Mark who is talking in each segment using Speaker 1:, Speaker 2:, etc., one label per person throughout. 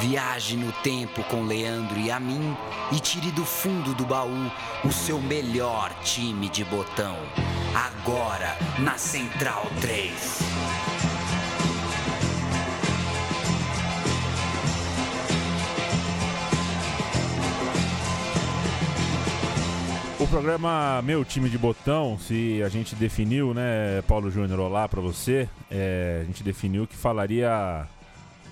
Speaker 1: Viaje no tempo com Leandro e a mim e tire do fundo do baú o seu melhor time de botão. Agora na Central 3.
Speaker 2: O programa Meu Time de Botão, se a gente definiu, né, Paulo Júnior, olá pra você. É, a gente definiu que falaria.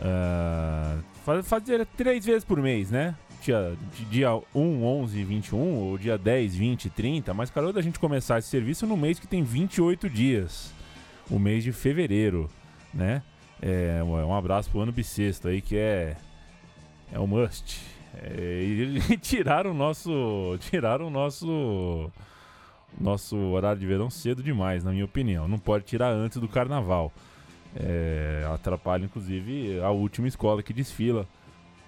Speaker 2: Uh, fazer três vezes por mês, né? Dia, dia 1, 11, 21, ou dia 10, 20, 30. Mas calhou da gente começar esse serviço no mês que tem 28 dias. O mês de fevereiro, né? É, um abraço pro ano bissexto aí, que é. É o must. É, e tiraram o nosso. Tiraram o nosso. Nosso horário de verão cedo demais, na minha opinião. Não pode tirar antes do carnaval. É, atrapalha, inclusive, a última escola que desfila.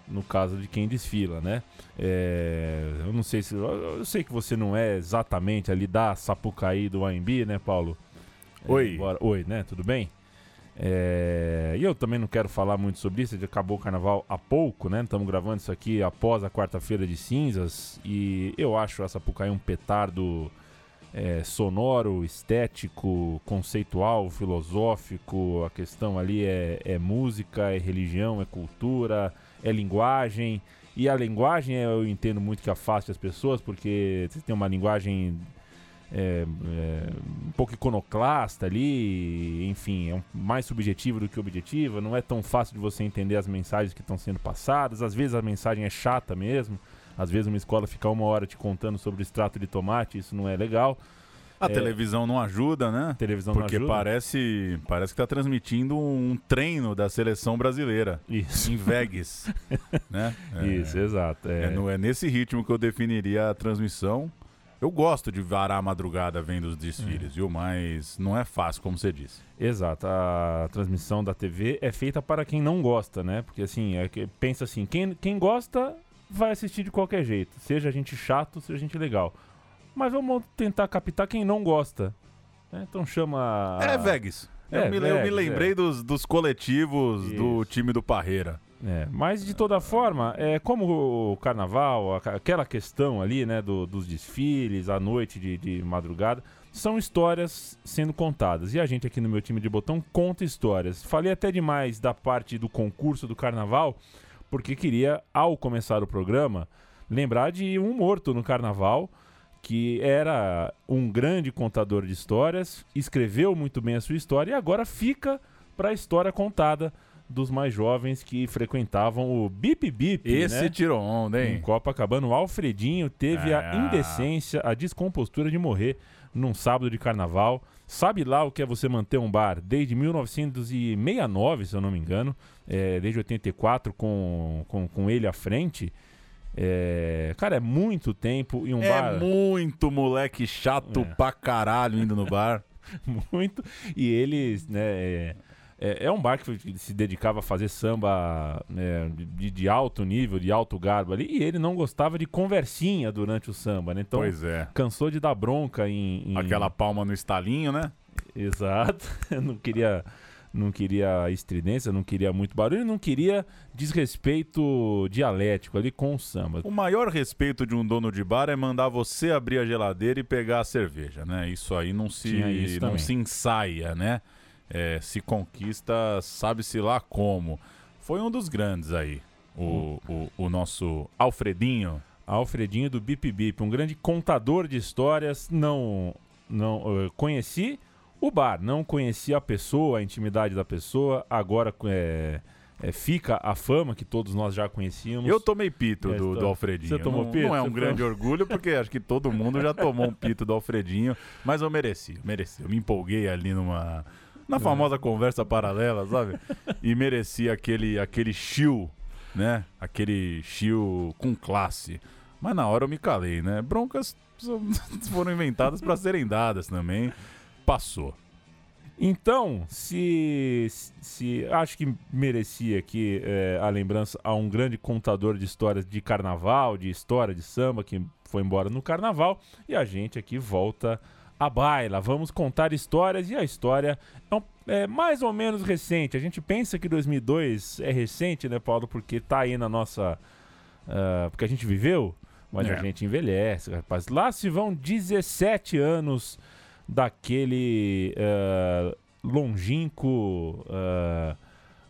Speaker 2: No caso de quem desfila, né? É, eu não sei se. Eu sei que você não é exatamente ali da Sapucaí do AMB, né, Paulo?
Speaker 3: Oi.
Speaker 2: É, oi, né? Tudo bem? É, e eu também não quero falar muito sobre isso, acabou o carnaval há pouco, né? Estamos gravando isso aqui após a quarta-feira de cinzas e eu acho essa Pucaí um petardo é, sonoro, estético, conceitual, filosófico. A questão ali é, é música, é religião, é cultura, é linguagem. E a linguagem eu entendo muito que afaste as pessoas, porque você tem uma linguagem é, é, um pouco iconoclasta ali, enfim, é um, mais subjetivo do que objetivo, não é tão fácil de você entender as mensagens que estão sendo passadas, às vezes a mensagem é chata mesmo, às vezes uma escola fica uma hora te contando sobre o extrato de tomate, isso não é legal.
Speaker 3: A é, televisão não ajuda, né?
Speaker 2: televisão
Speaker 3: Porque
Speaker 2: não
Speaker 3: ajuda. parece parece que está transmitindo um treino da seleção brasileira.
Speaker 2: Isso.
Speaker 3: Em Vegas. né?
Speaker 2: É, Isso, exato.
Speaker 3: É. É, é nesse ritmo que eu definiria a transmissão. Eu gosto de varar a madrugada vendo os desfiles, é. viu? Mas não é fácil, como você disse.
Speaker 2: Exato. A transmissão da TV é feita para quem não gosta, né? Porque assim, é que, pensa assim, quem, quem gosta vai assistir de qualquer jeito. Seja a gente chato, seja a gente legal. Mas vamos tentar captar quem não gosta. Né? Então chama.
Speaker 3: É Vegas. É, eu, me, Vegas, eu me lembrei é. dos, dos coletivos Isso. do time do Parreira.
Speaker 2: É, mas de toda forma, é como o carnaval, aquela questão ali, né, do, dos desfiles, a noite de, de, madrugada, são histórias sendo contadas. E a gente aqui no meu time de botão conta histórias. Falei até demais da parte do concurso do carnaval, porque queria, ao começar o programa, lembrar de um morto no carnaval que era um grande contador de histórias, escreveu muito bem a sua história e agora fica para a história contada dos mais jovens que frequentavam o Bip Bip.
Speaker 3: Esse
Speaker 2: né?
Speaker 3: tirou onda, hein?
Speaker 2: Em Copacabana, o Alfredinho teve a indecência, a descompostura de morrer num sábado de carnaval. Sabe lá o que é você manter um bar desde 1969, se eu não me engano, é, desde 84 com, com, com ele à frente. É, cara, é muito tempo e um
Speaker 3: é
Speaker 2: bar.
Speaker 3: É muito moleque chato é. pra caralho indo no bar.
Speaker 2: muito. E eles, né? É, é, um bar que se dedicava a fazer samba né, de, de, alto nível, de alto garbo ali, e ele não gostava de conversinha durante o samba, né? Então,
Speaker 3: pois é.
Speaker 2: cansou de dar bronca em, em...
Speaker 3: Aquela palma no estalinho, né?
Speaker 2: Exato. não queria não queria estridência, não queria muito barulho, não queria desrespeito dialético ali com o samba.
Speaker 3: O maior respeito de um dono de bar é mandar você abrir a geladeira e pegar a cerveja, né? Isso aí não se, não se ensaia, né? É, se conquista, sabe-se lá como. Foi um dos grandes aí, o, o, o nosso Alfredinho.
Speaker 2: Alfredinho do Bip Bip, um grande contador de histórias. Não, não conheci o bar, não conheci a pessoa, a intimidade da pessoa. Agora é, é, fica a fama que todos nós já conhecíamos.
Speaker 3: Eu tomei pito do, do, Alfredinho.
Speaker 2: Você tomou
Speaker 3: não,
Speaker 2: pito?
Speaker 3: Não é um grande orgulho, porque acho que todo mundo já tomou um pito do Alfredinho, mas eu mereci, mereci. Eu me empolguei ali numa na famosa conversa paralela, sabe? E merecia aquele, aquele chill, né? Aquele chill com classe. Mas na hora eu me calei, né? Broncas foram inventadas para serem dadas também. Passou.
Speaker 2: Então, se, se acho que merecia aqui é, a lembrança a um grande contador de histórias de carnaval, de história de samba que foi embora no carnaval, e a gente aqui volta a baila. Vamos contar histórias e a história é, um, é, mais ou menos recente. A gente pensa que 2002 é recente, né, Paulo? Porque tá aí na nossa. Uh, porque a gente viveu, mas é. a gente envelhece, rapaz. Lá se vão 17 anos daquele uh, longínquo. Uh,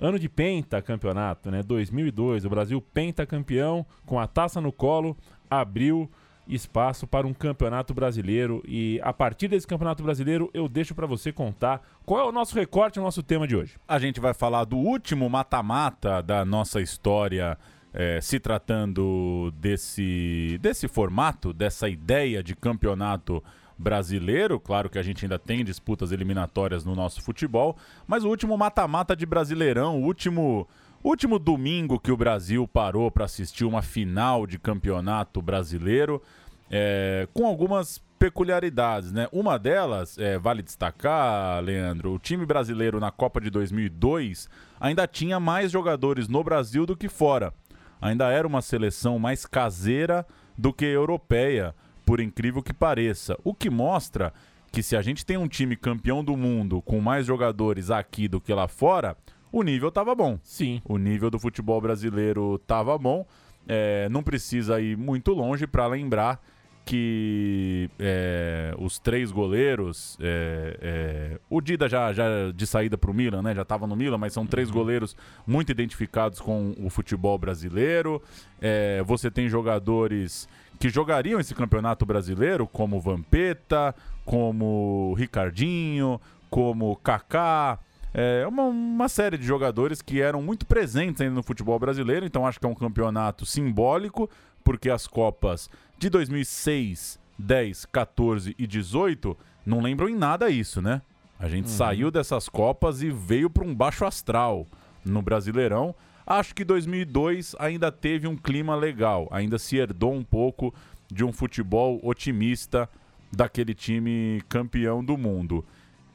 Speaker 2: ano de penta campeonato, né? 2002, o Brasil penta campeão com a taça no colo, abriu espaço para um campeonato brasileiro e a partir desse campeonato brasileiro eu deixo para você contar qual é o nosso recorte, o nosso tema de hoje.
Speaker 3: A gente vai falar do último mata-mata da nossa história, é, se tratando desse, desse formato, dessa ideia de campeonato brasileiro. Claro que a gente ainda tem disputas eliminatórias no nosso futebol, mas o último mata-mata de Brasileirão, o último último domingo que o Brasil parou para assistir uma final de campeonato brasileiro, é, com algumas peculiaridades, né? Uma delas, é, vale destacar, Leandro, o time brasileiro na Copa de 2002 ainda tinha mais jogadores no Brasil do que fora. Ainda era uma seleção mais caseira do que europeia, por incrível que pareça. O que mostra que se a gente tem um time campeão do mundo com mais jogadores aqui do que lá fora, o nível estava bom.
Speaker 2: Sim.
Speaker 3: O nível do futebol brasileiro estava bom. É, não precisa ir muito longe para lembrar que é, os três goleiros, é, é, o Dida já, já de saída para o Milan, né? Já estava no Milan, mas são três uhum. goleiros muito identificados com o futebol brasileiro. É, você tem jogadores que jogariam esse campeonato brasileiro, como Vampeta, como Ricardinho, como Kaká, é uma, uma, série de jogadores que eram muito presentes ainda no futebol brasileiro, então acho que é um campeonato simbólico, porque as Copas de 2006, 10, 14 e 18 não lembram em nada isso, né? A gente uhum. saiu dessas Copas e veio para um baixo astral no Brasileirão. Acho que 2002 ainda teve um clima legal, ainda se herdou um pouco de um futebol otimista daquele time campeão do mundo.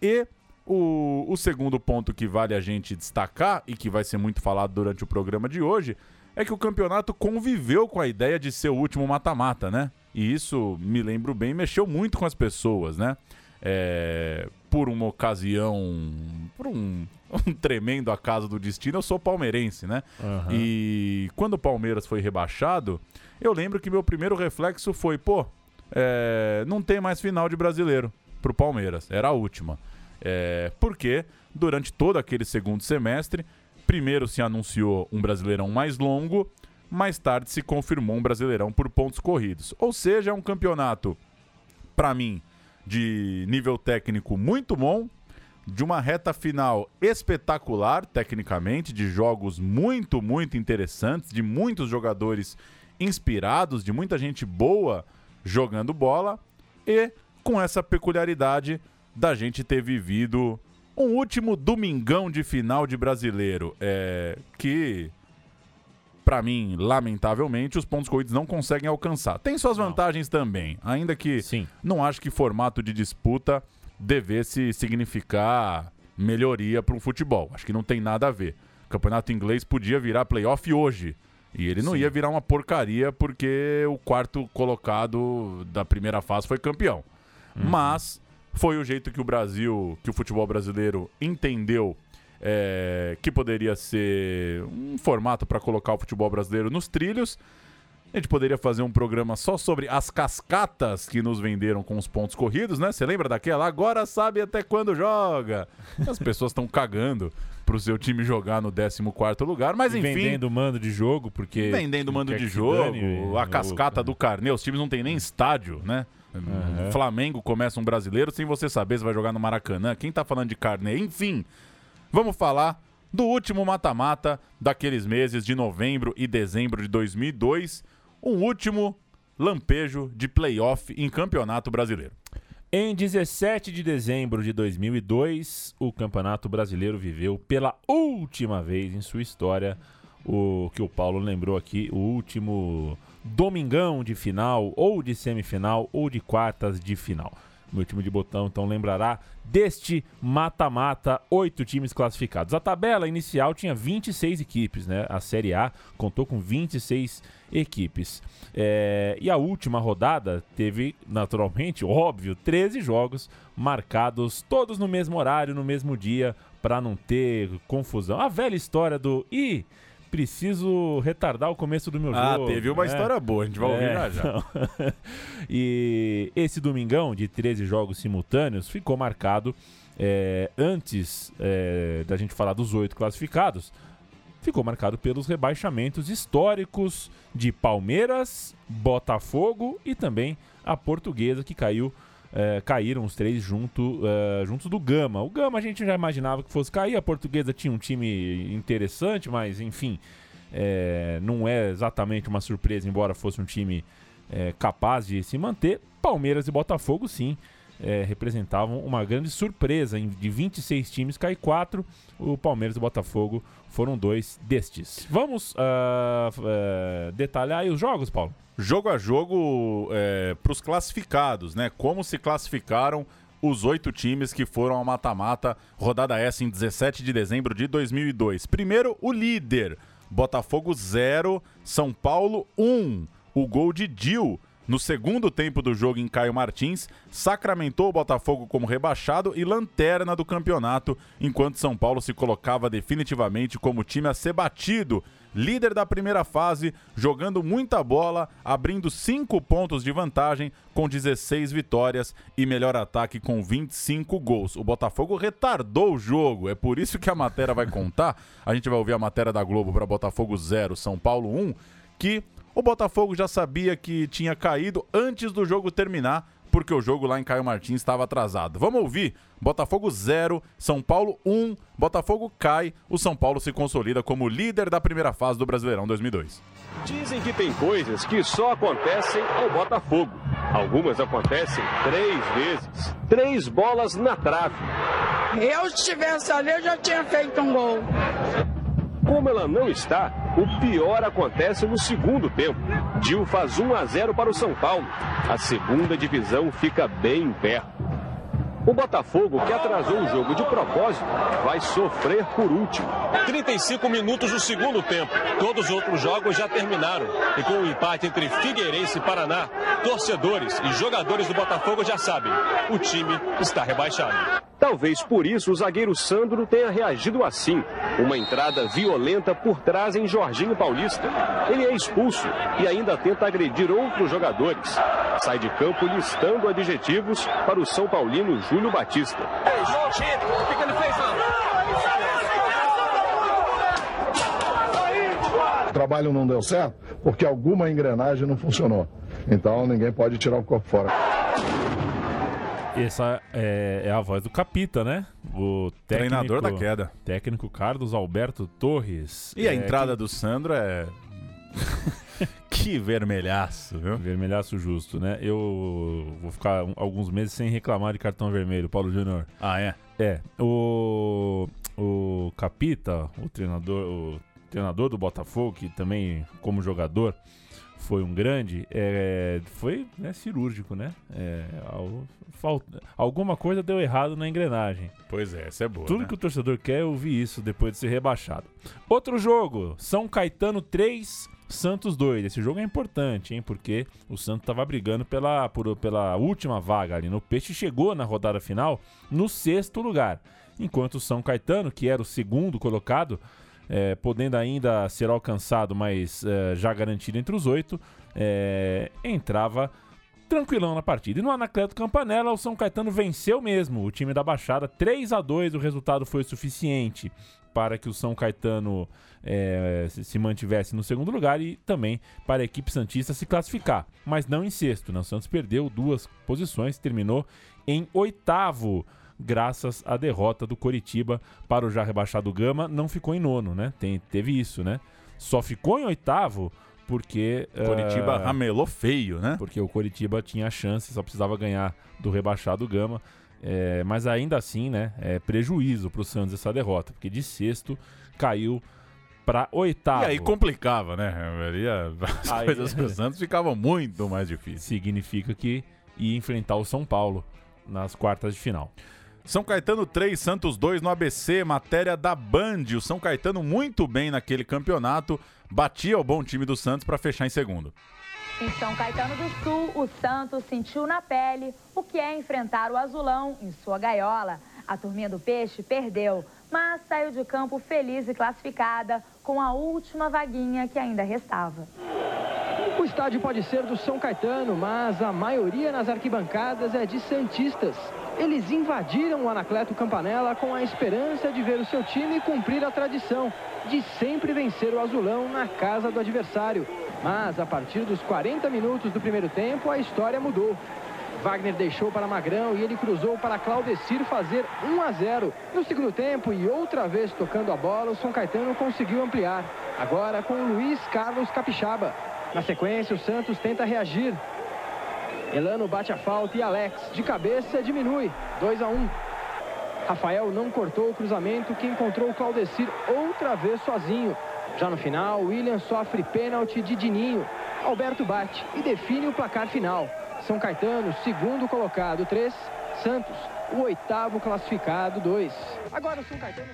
Speaker 3: E o, o segundo ponto que vale a gente destacar e que vai ser muito falado durante o programa de hoje é que o campeonato conviveu com a ideia de ser o último mata-mata, né? E isso, me lembro bem, mexeu muito com as pessoas, né? É, por uma ocasião, por um, um, tremendo acaso do destino, eu sou palmeirense, né? Uhum. E quando o Palmeiras foi rebaixado, eu lembro que meu primeiro reflexo foi, pô, é, não tem mais final de brasileiro pro Palmeiras, era a última. É, porque durante todo aquele segundo semestre, primeiro se anunciou um Brasileirão mais longo, mais tarde se confirmou um Brasileirão por pontos corridos. Ou seja, é um campeonato, para mim, de nível técnico muito bom, de uma reta final espetacular, tecnicamente, de jogos muito, muito interessantes, de muitos jogadores inspirados, de muita gente boa jogando bola e com essa peculiaridade da gente ter vivido um último domingão de final de brasileiro. É, que, para mim, lamentavelmente, os pontos corridos não conseguem alcançar. Tem suas não. vantagens também, ainda que
Speaker 2: Sim.
Speaker 3: não acho que formato de disputa devesse significar melhoria para o futebol. Acho que não tem nada a ver. O campeonato inglês podia virar playoff hoje. E ele não Sim. ia virar uma porcaria porque o quarto colocado da primeira fase foi campeão. Uhum. Mas foi o jeito que o Brasil, que o futebol brasileiro entendeu é, que poderia ser um formato para colocar o futebol brasileiro nos trilhos. A gente poderia fazer um programa só sobre as cascatas que nos venderam com os pontos corridos, né? Você lembra daquela? Agora sabe até quando joga. As pessoas estão cagando pro seu time jogar no 14 lugar, mas enfim.
Speaker 2: Vendendo mando de jogo, porque.
Speaker 3: Vendendo mando de jogo, dane, a cascata do carnê. Os times não tem nem estádio, né? Uhum. Flamengo começa um brasileiro sem você saber se vai jogar no Maracanã. Quem tá falando de carne? Enfim, vamos falar do último mata-mata daqueles meses de novembro e dezembro de 2002. Um último lampejo de playoff em Campeonato Brasileiro.
Speaker 2: Em 17 de dezembro de 2002, o Campeonato Brasileiro viveu pela última vez em sua história o que o Paulo lembrou aqui, o último domingão de final, ou de semifinal, ou de quartas de final. Meu time de botão então lembrará deste mata-mata, oito times classificados. A tabela inicial tinha 26 equipes, né? A Série A contou com 26 equipes. É, e a última rodada teve, naturalmente, óbvio, 13 jogos marcados todos no mesmo horário, no mesmo dia, para não ter confusão. A velha história do. Ih, preciso retardar o começo do meu
Speaker 3: ah,
Speaker 2: jogo.
Speaker 3: Ah, teve uma
Speaker 2: né?
Speaker 3: história boa, a gente vai ouvir
Speaker 2: é,
Speaker 3: já já.
Speaker 2: e esse domingão de 13 jogos simultâneos ficou marcado é, antes é, da gente falar dos oito classificados. Ficou marcado pelos rebaixamentos históricos de Palmeiras, Botafogo e também a Portuguesa que caiu é, caíram os três junto, é, juntos do Gama. O Gama a gente já imaginava que fosse cair, a Portuguesa tinha um time interessante, mas enfim, é, não é exatamente uma surpresa, embora fosse um time é, capaz de se manter. Palmeiras e Botafogo, sim, é, representavam uma grande surpresa. De 26 times, cai 4. O Palmeiras e o Botafogo foram dois destes. Vamos uh, uh, detalhar aí os jogos, Paulo?
Speaker 3: Jogo a jogo é, para os classificados, né? Como se classificaram os oito times que foram ao mata-mata, rodada essa em 17 de dezembro de 2002. Primeiro, o líder, Botafogo 0, São Paulo 1. Um. O gol de Dil no segundo tempo do jogo em Caio Martins, sacramentou o Botafogo como rebaixado e lanterna do campeonato, enquanto São Paulo se colocava definitivamente como time a ser batido. Líder da primeira fase, jogando muita bola, abrindo 5 pontos de vantagem, com 16 vitórias e melhor ataque com 25 gols. O Botafogo retardou o jogo, é por isso que a matéria vai contar. A gente vai ouvir a matéria da Globo para Botafogo 0, São Paulo 1, que o Botafogo já sabia que tinha caído antes do jogo terminar, porque o jogo lá em Caio Martins estava atrasado. Vamos ouvir? Botafogo 0, São Paulo 1, um, Botafogo cai, o São Paulo se consolida como líder da primeira fase do Brasileirão 2002.
Speaker 4: Dizem que tem coisas que só acontecem ao Botafogo. Algumas acontecem três vezes. Três bolas na trave.
Speaker 5: Eu, se estivesse ali, eu já tinha feito um gol.
Speaker 4: Como ela não está, o pior acontece no segundo tempo. Dil faz 1 a 0 para o São Paulo. A segunda divisão fica bem perto. O Botafogo, que atrasou o jogo de propósito, vai sofrer por último.
Speaker 6: 35 minutos do segundo tempo. Todos os outros jogos já terminaram. E com o um empate entre Figueirense e Paraná, torcedores e jogadores do Botafogo já sabem: o time está rebaixado.
Speaker 4: Talvez por isso o zagueiro Sandro tenha reagido assim. Uma entrada violenta por trás em Jorginho Paulista. Ele é expulso e ainda tenta agredir outros jogadores. Sai de campo listando adjetivos para o São Paulino Júlio Batista.
Speaker 7: O
Speaker 8: trabalho não deu certo porque alguma engrenagem não funcionou. Então ninguém pode tirar o corpo fora.
Speaker 2: Essa é, é, a voz do Capita, né? O técnico,
Speaker 3: treinador da queda.
Speaker 2: Técnico Carlos Alberto Torres.
Speaker 3: E é, a entrada que... do Sandro é. que vermelhaço, viu?
Speaker 2: Vermelhaço justo, né? Eu vou ficar alguns meses sem reclamar de cartão vermelho, Paulo Júnior.
Speaker 3: Ah, é?
Speaker 2: É. O, o Capita, o treinador, o treinador do Botafogo, que também, como jogador, foi um grande, é, foi né, cirúrgico, né? É, falta, alguma coisa deu errado na engrenagem.
Speaker 3: Pois é, essa é boa.
Speaker 2: Tudo
Speaker 3: né?
Speaker 2: que o torcedor quer é ouvir isso depois de ser rebaixado. Outro jogo, São Caetano 3, Santos 2. Esse jogo é importante, hein? Porque o Santos estava brigando pela, por, pela última vaga ali no Peixe chegou na rodada final no sexto lugar. Enquanto o São Caetano, que era o segundo colocado, é, podendo ainda ser alcançado, mas é, já garantido entre os oito, é, entrava tranquilão na partida. E no Anacleto Campanella, o São Caetano venceu mesmo o time da Baixada, 3 a 2 o resultado foi suficiente para que o São Caetano é, se mantivesse no segundo lugar e também para a equipe Santista se classificar, mas não em sexto. Né? O Santos perdeu duas posições, terminou em oitavo graças à derrota do Coritiba para o já rebaixado Gama, não ficou em nono, né? Tem, teve isso, né? Só ficou em oitavo porque.
Speaker 3: Coritiba uh, ramelou feio, né?
Speaker 2: Porque o Coritiba tinha chance, só precisava ganhar do rebaixado Gama. É, mas ainda assim, né? É prejuízo para o Santos essa derrota, porque de sexto caiu para oitavo.
Speaker 3: E aí complicava, né? As aí, coisas para o Santos ficavam muito mais difíceis.
Speaker 2: Significa que ia enfrentar o São Paulo nas quartas de final.
Speaker 3: São Caetano 3, Santos 2 no ABC, matéria da Band. O São Caetano muito bem naquele campeonato, batia o bom time do Santos para fechar em segundo.
Speaker 9: Em São Caetano do Sul, o Santos sentiu na pele o que é enfrentar o Azulão em sua gaiola. A turminha do Peixe perdeu, mas saiu de campo feliz e classificada com a última vaguinha que ainda restava.
Speaker 10: O estádio pode ser do São Caetano, mas a maioria nas arquibancadas é de Santistas. Eles invadiram o Anacleto Campanella com a esperança de ver o seu time cumprir a tradição de sempre vencer o Azulão na casa do adversário. Mas a partir dos 40 minutos do primeiro tempo, a história mudou. Wagner deixou para Magrão e ele cruzou para Claudecir fazer 1 a 0. No segundo tempo e outra vez tocando a bola, o São Caetano conseguiu ampliar. Agora com o Luiz Carlos Capixaba. Na sequência, o Santos tenta reagir. Elano bate a falta e Alex, de cabeça, diminui. 2 a 1. Rafael não cortou o cruzamento que encontrou o Claudecir outra vez sozinho. Já no final, William sofre pênalti de Dininho. Alberto bate e define o placar final. São Caetano, segundo colocado, 3. Santos, o oitavo classificado, 2. Agora o São Caetano...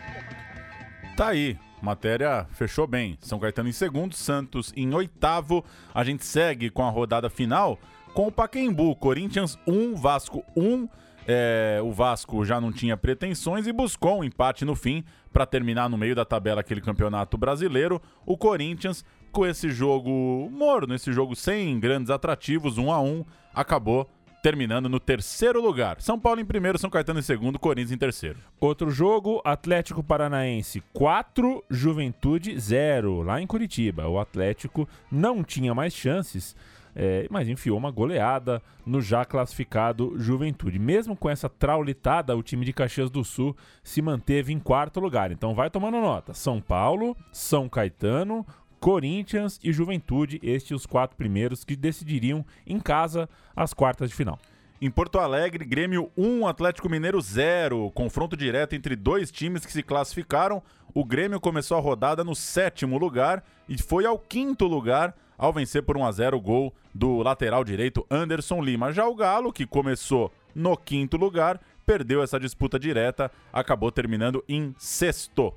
Speaker 3: Tá aí, matéria fechou bem. São Caetano em segundo, Santos em oitavo. A gente segue com a rodada final com o Paquembu. Corinthians 1, Vasco 1. É, o Vasco já não tinha pretensões e buscou um empate no fim para terminar no meio da tabela aquele campeonato brasileiro. O Corinthians, com esse jogo morno, esse jogo sem grandes atrativos, 1 a 1 acabou terminando no terceiro lugar. São Paulo em primeiro, São Caetano em segundo, Corinthians em terceiro.
Speaker 2: Outro jogo, Atlético Paranaense 4, Juventude 0, lá em Curitiba. O Atlético não tinha mais chances é, mas enfiou uma goleada no já classificado Juventude. Mesmo com essa traulitada, o time de Caxias do Sul se manteve em quarto lugar. Então vai tomando nota: São Paulo, São Caetano, Corinthians e Juventude, estes os quatro primeiros que decidiriam em casa as quartas de final.
Speaker 3: Em Porto Alegre, Grêmio 1, Atlético Mineiro 0. Confronto direto entre dois times que se classificaram. O Grêmio começou a rodada no sétimo lugar e foi ao quinto lugar ao vencer por 1 a 0 o gol do lateral direito Anderson Lima. Já o Galo, que começou no quinto lugar, perdeu essa disputa direta, acabou terminando em sexto.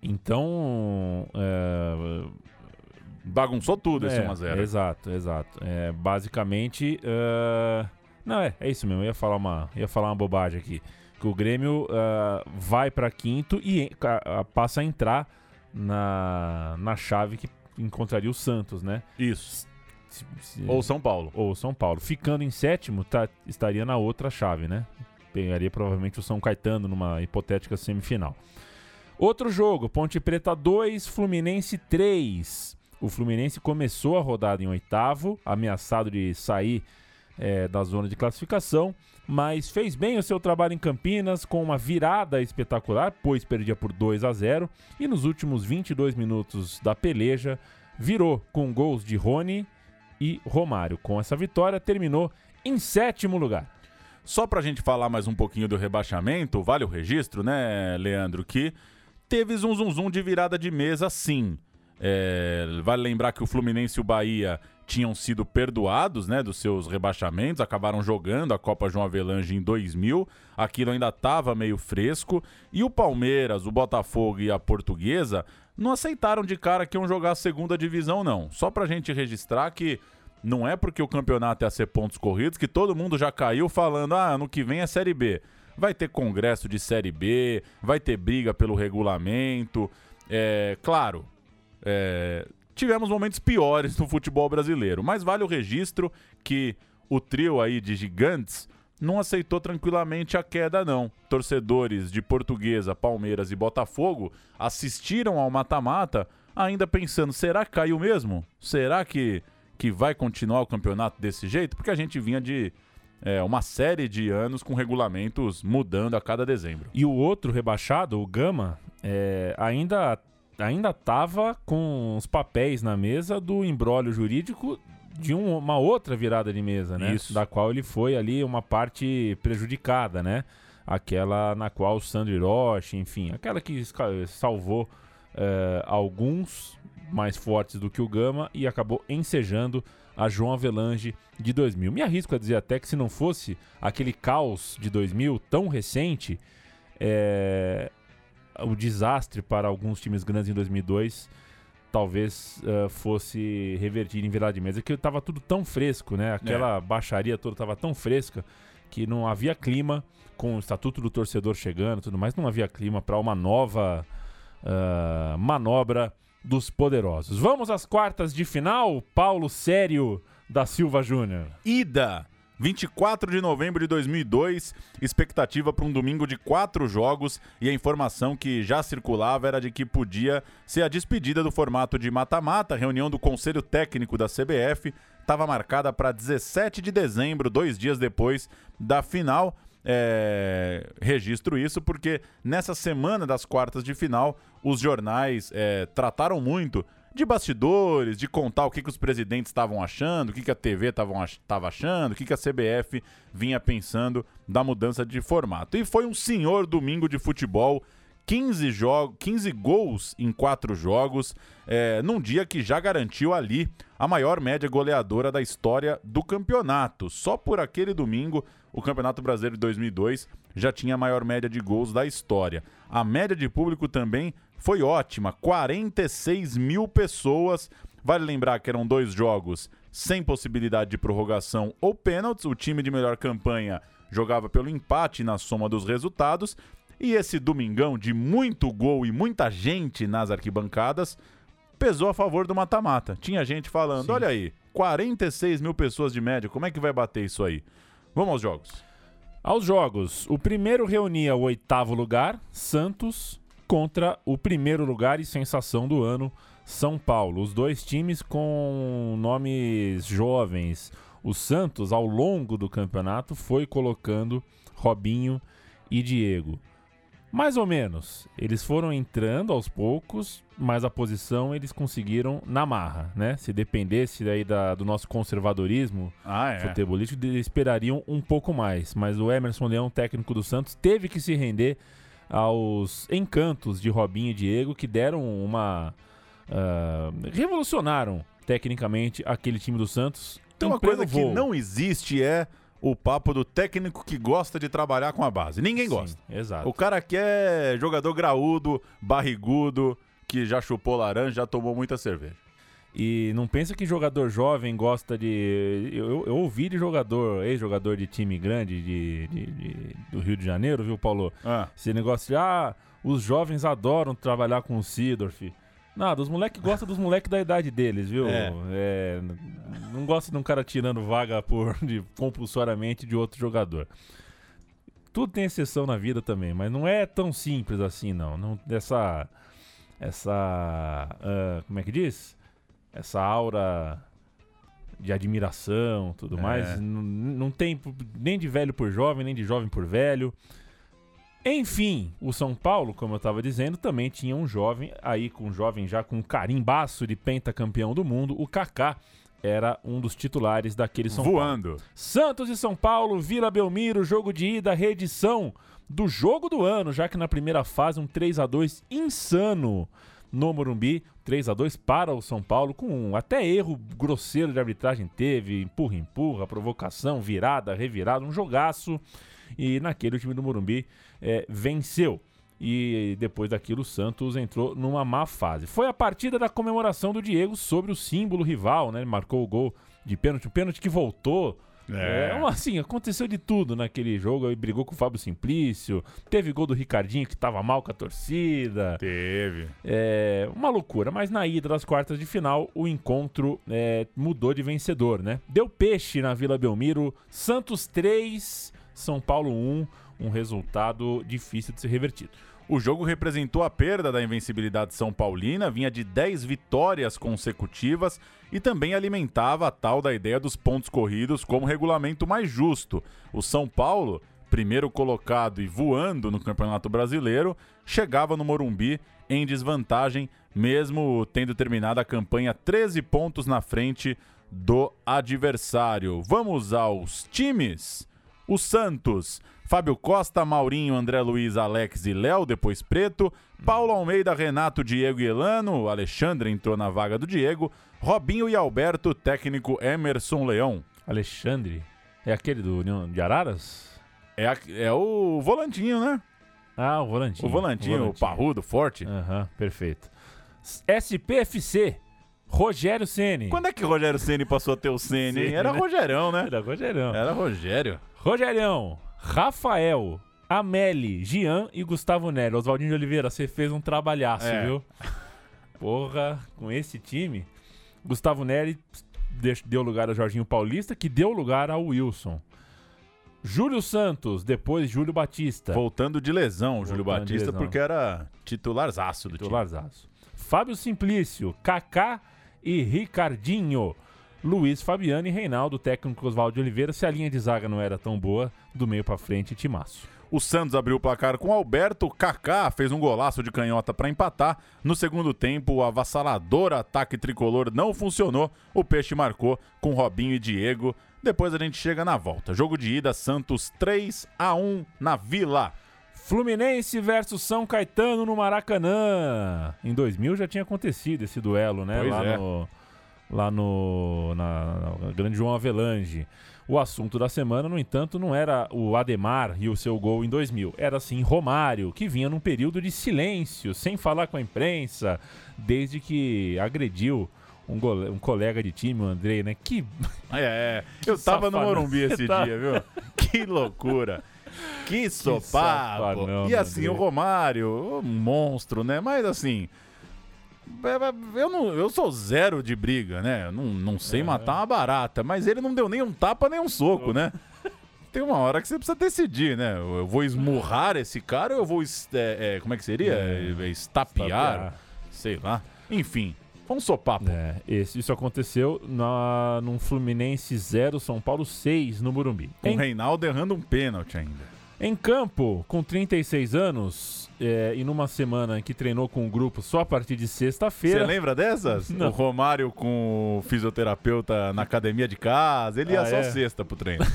Speaker 2: Então, é...
Speaker 3: bagunçou tudo esse
Speaker 2: é,
Speaker 3: 1 a 0.
Speaker 2: Exato, exato. É, basicamente, uh... não é, é isso mesmo. Eu ia falar uma, ia falar uma bobagem aqui. Que o Grêmio uh, vai para quinto e uh, passa a entrar na, na chave que encontraria o Santos, né?
Speaker 3: Isso. Se, se, ou São Paulo.
Speaker 2: Ou São Paulo. Ficando em sétimo, tá, estaria na outra chave, né? Pegaria provavelmente o São Caetano numa hipotética semifinal. Outro jogo, Ponte Preta 2, Fluminense 3. O Fluminense começou a rodada em oitavo, ameaçado de sair é, da zona de classificação, mas fez bem o seu trabalho em Campinas com uma virada espetacular, pois perdia por 2 a 0 e nos últimos 22 minutos da peleja virou com gols de Rony e Romário. Com essa vitória, terminou em sétimo lugar.
Speaker 3: Só para a gente falar mais um pouquinho do rebaixamento, vale o registro, né, Leandro, que teve zum zum zum de virada de mesa sim. É, vale lembrar que o Fluminense e o Bahia tinham sido perdoados né, dos seus rebaixamentos, acabaram jogando a Copa João Avelange em 2000, aquilo ainda estava meio fresco, e o Palmeiras, o Botafogo e a Portuguesa não aceitaram de cara que iam jogar a segunda divisão, não. Só pra gente registrar que não é porque o campeonato é a ser pontos corridos que todo mundo já caiu falando, ah, ano que vem é Série B. Vai ter congresso de Série B, vai ter briga pelo regulamento. É, claro, é, tivemos momentos piores no futebol brasileiro, mas vale o registro que o trio aí de gigantes não aceitou tranquilamente a queda, não. Torcedores de Portuguesa, Palmeiras e Botafogo assistiram ao mata-mata, ainda pensando: será que caiu mesmo? Será que, que vai continuar o campeonato desse jeito? Porque a gente vinha de é, uma série de anos com regulamentos mudando a cada dezembro.
Speaker 2: E o outro rebaixado, o Gama, é, ainda ainda estava com os papéis na mesa do embrólio jurídico de um, uma outra virada de mesa, né?
Speaker 3: Isso.
Speaker 2: Da qual ele foi ali uma parte prejudicada, né? Aquela na qual o Sandro Hiroshi, enfim, aquela que salvou uh, alguns mais fortes do que o Gama e acabou ensejando a João Avelange de 2000. Me arrisco a dizer até que se não fosse aquele caos de 2000 tão recente, é, o desastre para alguns times grandes em 2002 talvez uh, fosse revertido em virada de mesa, que estava tudo tão fresco, né? Aquela é. baixaria toda estava tão fresca que não havia clima, com o estatuto do torcedor chegando tudo mais, não havia clima para uma nova uh, manobra dos poderosos. Vamos às quartas de final, Paulo Sério da Silva Júnior.
Speaker 3: Ida 24 de novembro de 2002, expectativa para um domingo de quatro jogos e a informação que já circulava era de que podia ser a despedida do formato de mata-mata. reunião do Conselho Técnico da CBF estava marcada para 17 de dezembro, dois dias depois da final. É, registro isso porque nessa semana das quartas de final os jornais é, trataram muito de bastidores, de contar o que, que os presidentes estavam achando, o que, que a TV estava achando, o que, que a CBF vinha pensando da mudança de formato. E foi um senhor domingo de futebol. 15, jogos, 15 gols em 4 jogos, é, num dia que já garantiu ali a maior média goleadora da história do campeonato. Só por aquele domingo, o Campeonato Brasileiro de 2002 já tinha a maior média de gols da história. A média de público também foi ótima, 46 mil pessoas. Vale lembrar que eram dois jogos sem possibilidade de prorrogação ou pênaltis. O time de melhor campanha jogava pelo empate na soma dos resultados. E esse domingão de muito gol e muita gente nas arquibancadas pesou a favor do mata-mata. Tinha gente falando: Sim. olha aí, 46 mil pessoas de média, como é que vai bater isso aí? Vamos aos jogos.
Speaker 2: Aos jogos. O primeiro reunia o oitavo lugar, Santos, contra o primeiro lugar e sensação do ano, São Paulo. Os dois times com nomes jovens. O Santos, ao longo do campeonato, foi colocando Robinho e Diego. Mais ou menos. Eles foram entrando aos poucos, mas a posição eles conseguiram na marra, né? Se dependesse aí da, do nosso conservadorismo
Speaker 3: ah, é.
Speaker 2: futebolístico, eles esperariam um pouco mais. Mas o Emerson Leão, técnico do Santos, teve que se render aos encantos de Robinho e Diego que deram uma. Uh, revolucionaram tecnicamente aquele time do Santos.
Speaker 3: Tem uma coisa voo. que não existe é o papo do técnico que gosta de trabalhar com a base. Ninguém Sim, gosta.
Speaker 2: Exato.
Speaker 3: O cara quer jogador graúdo, barrigudo, que já chupou laranja, já tomou muita cerveja.
Speaker 2: E não pensa que jogador jovem gosta de. Eu, eu ouvi de jogador, ex-jogador de time grande de, de, de, do Rio de Janeiro, viu, Paulo?
Speaker 3: Ah.
Speaker 2: Esse negócio de, ah, os jovens adoram trabalhar com o Sidorf. Nada, os moleques gostam dos moleques da idade deles, viu?
Speaker 3: É.
Speaker 2: É, não gosta de um cara tirando vaga por, de, compulsoriamente de outro jogador. Tudo tem exceção na vida também, mas não é tão simples assim, não. não essa. Essa. Uh, como é que diz? Essa aura de admiração tudo é. mais. Não, não tem nem de velho por jovem, nem de jovem por velho. Enfim, o São Paulo, como eu estava dizendo, também tinha um jovem, aí com um jovem já com um carimbaço de pentacampeão do mundo, o Kaká era um dos titulares daquele São
Speaker 3: Voando.
Speaker 2: Paulo. Santos e São Paulo, Vila Belmiro, jogo de ida, reedição do jogo do ano, já que na primeira fase um 3 a 2 insano no Morumbi, 3 a 2 para o São Paulo, com um até erro grosseiro de arbitragem teve, empurra, empurra, provocação, virada, revirada, um jogaço. E naquele o time do Morumbi é, venceu. E depois daquilo o Santos entrou numa má fase. Foi a partida da comemoração do Diego sobre o símbolo rival, né? Ele marcou o gol de pênalti, um pênalti que voltou é. é assim, aconteceu de tudo naquele jogo. Ele brigou com o Fábio Simplício. Teve gol do Ricardinho que tava mal com a torcida.
Speaker 3: Teve.
Speaker 2: É uma loucura. Mas na ida das quartas de final, o encontro é, mudou de vencedor, né? Deu peixe na Vila Belmiro. Santos 3, São Paulo 1. Um resultado difícil de ser revertido.
Speaker 3: O jogo representou a perda da invencibilidade São Paulina, vinha de 10 vitórias consecutivas e também alimentava a tal da ideia dos pontos corridos como regulamento mais justo. O São Paulo, primeiro colocado e voando no Campeonato Brasileiro, chegava no Morumbi em desvantagem, mesmo tendo terminado a campanha 13 pontos na frente do adversário. Vamos aos times. O Santos Fábio Costa, Maurinho, André Luiz, Alex e Léo, depois Preto. Paulo Almeida, Renato, Diego e Elano. Alexandre entrou na vaga do Diego. Robinho e Alberto, técnico Emerson Leão.
Speaker 2: Alexandre? É aquele do União de Araras?
Speaker 3: É, a- é o volantinho, né?
Speaker 2: Ah, o volantinho.
Speaker 3: O volantinho, o parrudo, forte.
Speaker 2: Aham, perfeito. SPFC, Rogério Ceni.
Speaker 3: Quando é que Rogério Ceni passou a ter o Ceni? Era
Speaker 2: né?
Speaker 3: Rogerão, né?
Speaker 2: Era Rogerão.
Speaker 3: Era Rogério.
Speaker 2: Rogerião, Rafael, Ameli, Gian e Gustavo Nery. Oswaldinho de Oliveira, você fez um trabalhaço,
Speaker 3: É.
Speaker 2: viu? Porra, com esse time, Gustavo Nery deix- deu lugar a Jorginho Paulista, que deu lugar ao Wilson. Júlio Santos, depois Júlio Batista.
Speaker 3: Voltando de lesão, Júlio
Speaker 2: Voltando de
Speaker 3: Batista,
Speaker 2: lesão.
Speaker 3: porque era titularzaço do time.
Speaker 2: Titularzaço. Fábio Simplício, Kaká e Ricardinho. Luiz Fabiano e Reinaldo, técnico Oswaldo Oliveira. Se a linha de zaga não era tão boa, do meio pra frente, timaço.
Speaker 3: O Santos abriu o placar com Alberto. Kaká fez um golaço de canhota para empatar. No segundo tempo, o avassalador ataque tricolor não funcionou. O Peixe marcou com Robinho e Diego. Depois a gente chega na volta. Jogo de ida, Santos 3 a 1 na Vila.
Speaker 2: Fluminense versus São Caetano no Maracanã. Em 2000 já tinha acontecido esse duelo, né?
Speaker 3: Pois
Speaker 2: lá
Speaker 3: é.
Speaker 2: no lá no na, na Grande João Avelange. O assunto da semana, no entanto, não era o Ademar e o seu gol em 2000. Era sim Romário, que vinha num período de silêncio, sem falar com a imprensa, desde que agrediu um, um colega de time, o Andrei, né? Que
Speaker 3: É, é. Eu tava no. Morumbi esse
Speaker 2: Tá.
Speaker 3: dia, viu? Que loucura. Que sopapo.
Speaker 2: safanão,
Speaker 3: E assim,
Speaker 2: meu
Speaker 3: o Romário, um monstro, né? Mas assim, eu, não, eu sou zero de briga, né? Eu não, não sei matar uma barata, mas ele não deu nem um tapa nem um soco, né? Tem uma hora que você precisa decidir, né? Eu vou esmurrar esse cara ou eu vou. é, é, como é que seria? É, estapear?
Speaker 2: Estapear.
Speaker 3: Sei lá. Enfim, foi um sopapo.
Speaker 2: É, esse- isso aconteceu na, num Fluminense 0, São Paulo 6 no Morumbi.
Speaker 3: Com o Reinaldo errando um pênalti ainda.
Speaker 2: Em campo, com 36 anos é, e numa semana em que treinou com o grupo só a partir de
Speaker 3: Você
Speaker 2: sexta-feira.
Speaker 3: lembra dessas?
Speaker 2: Não.
Speaker 3: O Romário com o fisioterapeuta na academia de casa. Ele ia
Speaker 2: Ah,
Speaker 3: só
Speaker 2: é?
Speaker 3: sexta pro treino.